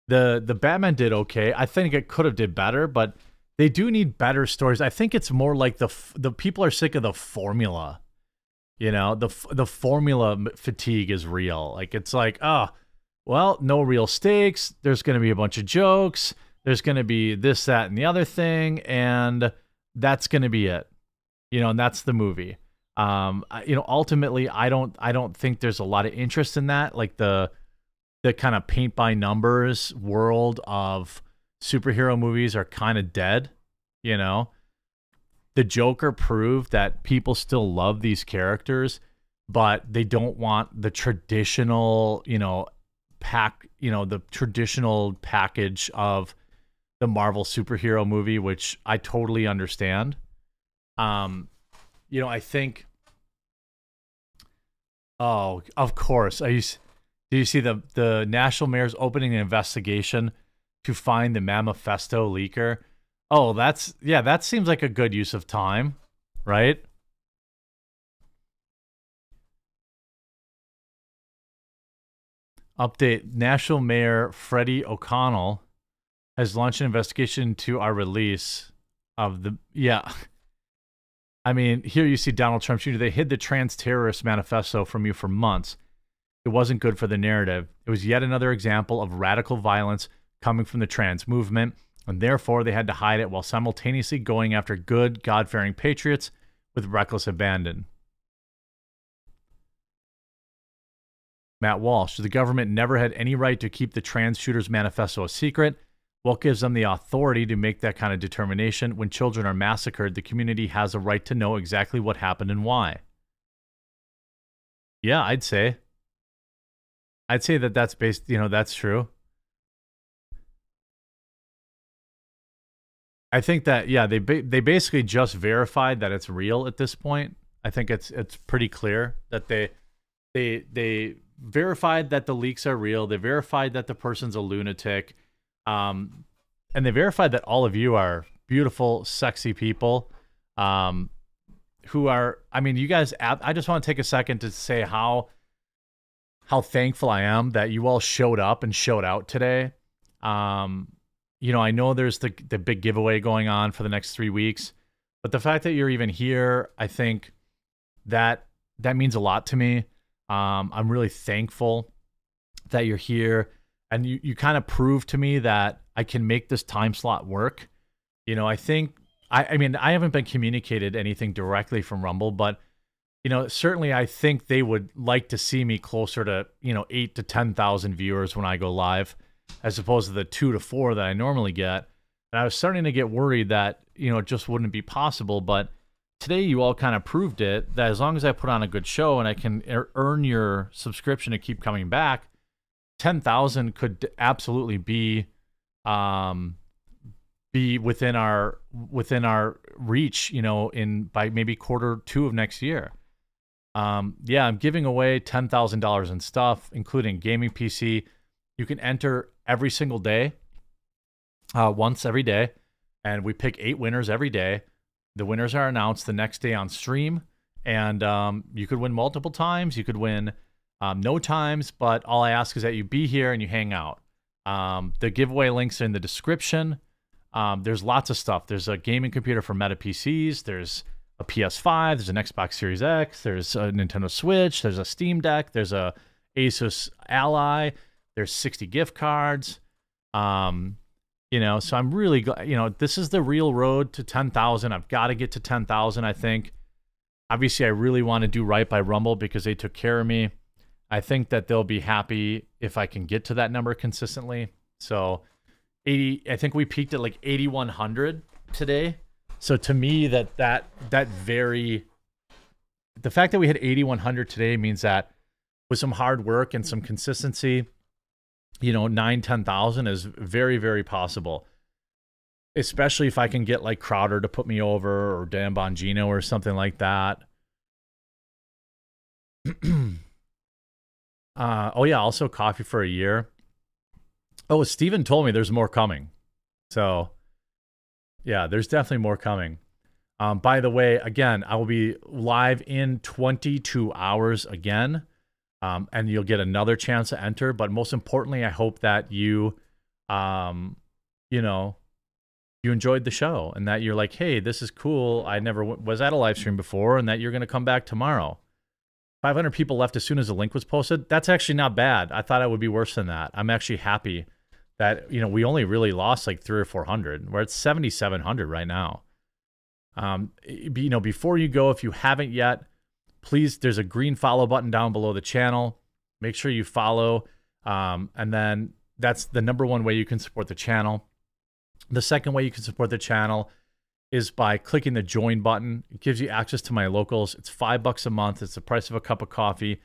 The the Batman did okay. I think it could have did better, but they do need better stories. I think it's more like the the people are sick of the formula. You know, the the formula fatigue is real. Like it's like, oh, well, no real stakes. There's going to be a bunch of jokes. There's going to be this, that, and the other thing, and that's going to be it. You know, and that's the movie. Um, you know, ultimately, I don't, I don't think there's a lot of interest in that. Like the, the kind of paint by numbers world of superhero movies are kind of dead. You know, the Joker proved that people still love these characters, but they don't want the traditional, you know, pack, you know, the traditional package of the Marvel superhero movie, which I totally understand. Um, you know, I think. Oh, of course. I. Do you see the the Nashville mayor's opening an investigation to find the manifesto leaker? Oh, that's yeah. That seems like a good use of time, right? Update: Nashville Mayor Freddie O'Connell has launched an investigation to our release of the yeah. I mean, here you see Donald Trump Jr. They hid the trans terrorist manifesto from you for months. It wasn't good for the narrative. It was yet another example of radical violence coming from the trans movement, and therefore they had to hide it while simultaneously going after good, God fearing patriots with reckless abandon. Matt Walsh, the government never had any right to keep the trans shooters manifesto a secret. What gives them the authority to make that kind of determination? When children are massacred, the community has a right to know exactly what happened and why. Yeah, I'd say. I'd say that that's based, you know, that's true. I think that yeah, they ba- they basically just verified that it's real at this point. I think it's it's pretty clear that they they they verified that the leaks are real. They verified that the person's a lunatic. Um and they verified that all of you are beautiful, sexy people um who are I mean, you guys I just want to take a second to say how how thankful I am that you all showed up and showed out today. Um you know, I know there's the the big giveaway going on for the next three weeks, but the fact that you're even here, I think that that means a lot to me. Um, I'm really thankful that you're here, and you you kind of prove to me that I can make this time slot work. You know, I think I I mean I haven't been communicated anything directly from Rumble, but you know certainly I think they would like to see me closer to you know eight to ten thousand viewers when I go live as opposed to the two to four that I normally get. And I was starting to get worried that, you know, it just wouldn't be possible. But today you all kind of proved it that as long as I put on a good show and I can er- earn your subscription to keep coming back, 10,000 could absolutely be um be within our within our reach, you know, in by maybe quarter 2 of next year. Um yeah, I'm giving away $10,000 in stuff including gaming PC. You can enter every single day. Uh once every day and we pick 8 winners every day. The winners are announced the next day on stream and um you could win multiple times, you could win um, no times, but all I ask is that you be here and you hang out. Um, the giveaway links in the description. Um, there's lots of stuff. There's a gaming computer for Meta PCs. There's a PS5. There's an Xbox Series X. There's a Nintendo Switch. There's a Steam Deck. There's a Asus Ally. There's 60 gift cards. Um, you know, so I'm really glad. You know, this is the real road to 10,000. I've got to get to 10,000. I think. Obviously, I really want to do right by Rumble because they took care of me. I think that they'll be happy if I can get to that number consistently. So 80 I think we peaked at like 8100 today. So to me that that that very the fact that we had 8100 today means that with some hard work and some consistency, you know, 9 10,000 is very very possible. Especially if I can get like Crowder to put me over or Dan Bongino or something like that. Uh, oh yeah, also coffee for a year. Oh, Steven told me there's more coming. So yeah, there's definitely more coming. Um, by the way, again, I will be live in 22 hours again, um, and you'll get another chance to enter. But most importantly, I hope that you, um, you know, you enjoyed the show and that you're like, hey, this is cool. I never w- was at a live stream before, and that you're going to come back tomorrow. 500 people left as soon as the link was posted. That's actually not bad. I thought it would be worse than that. I'm actually happy that you know we only really lost like three or four hundred. We're at 7,700 right now. Um, you know, before you go, if you haven't yet, please. There's a green follow button down below the channel. Make sure you follow, um, and then that's the number one way you can support the channel. The second way you can support the channel is by clicking the join button. It gives you access to my locals. It's five bucks a month. It's the price of a cup of coffee,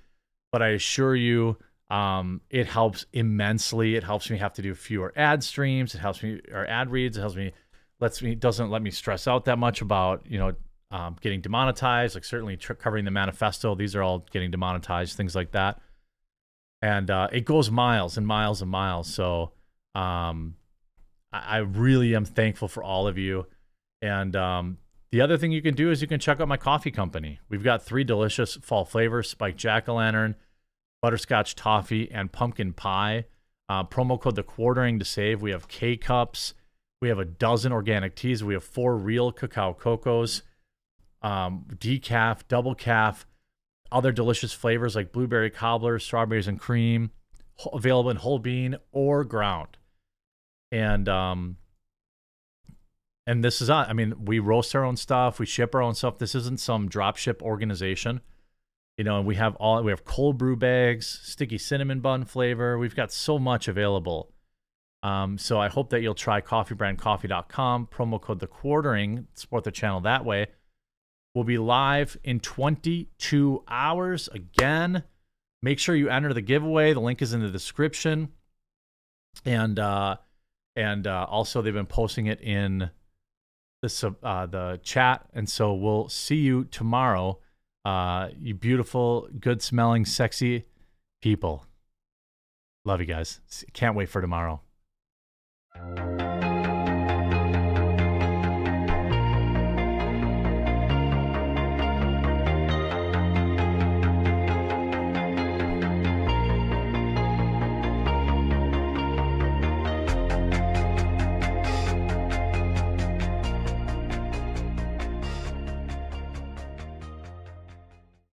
but I assure you, um, it helps immensely. It helps me have to do fewer ad streams. It helps me or ad reads. It helps me, lets me doesn't let me stress out that much about you know um, getting demonetized. Like certainly tr- covering the manifesto. These are all getting demonetized. Things like that, and uh, it goes miles and miles and miles. So um, I, I really am thankful for all of you. And um, the other thing you can do is you can check out my coffee company. We've got three delicious fall flavors spiked jack o' lantern, butterscotch toffee, and pumpkin pie. Uh, promo code the quartering to save. We have K cups. We have a dozen organic teas. We have four real cacao cocos, um, decaf, double caf, other delicious flavors like blueberry cobbler, strawberries and cream, available in whole bean or ground. And um, and this is I mean, we roast our own stuff, we ship our own stuff. This isn't some drop ship organization. You know, and we have all we have cold brew bags, sticky cinnamon bun flavor. We've got so much available. Um, so I hope that you'll try coffeebrandcoffee.com, promo code the quartering, support the channel that way. We'll be live in 22 hours again. Make sure you enter the giveaway. The link is in the description. And uh and uh also they've been posting it in the sub, uh, the chat, and so we'll see you tomorrow. Uh, you beautiful, good smelling, sexy people. Love you guys. Can't wait for tomorrow.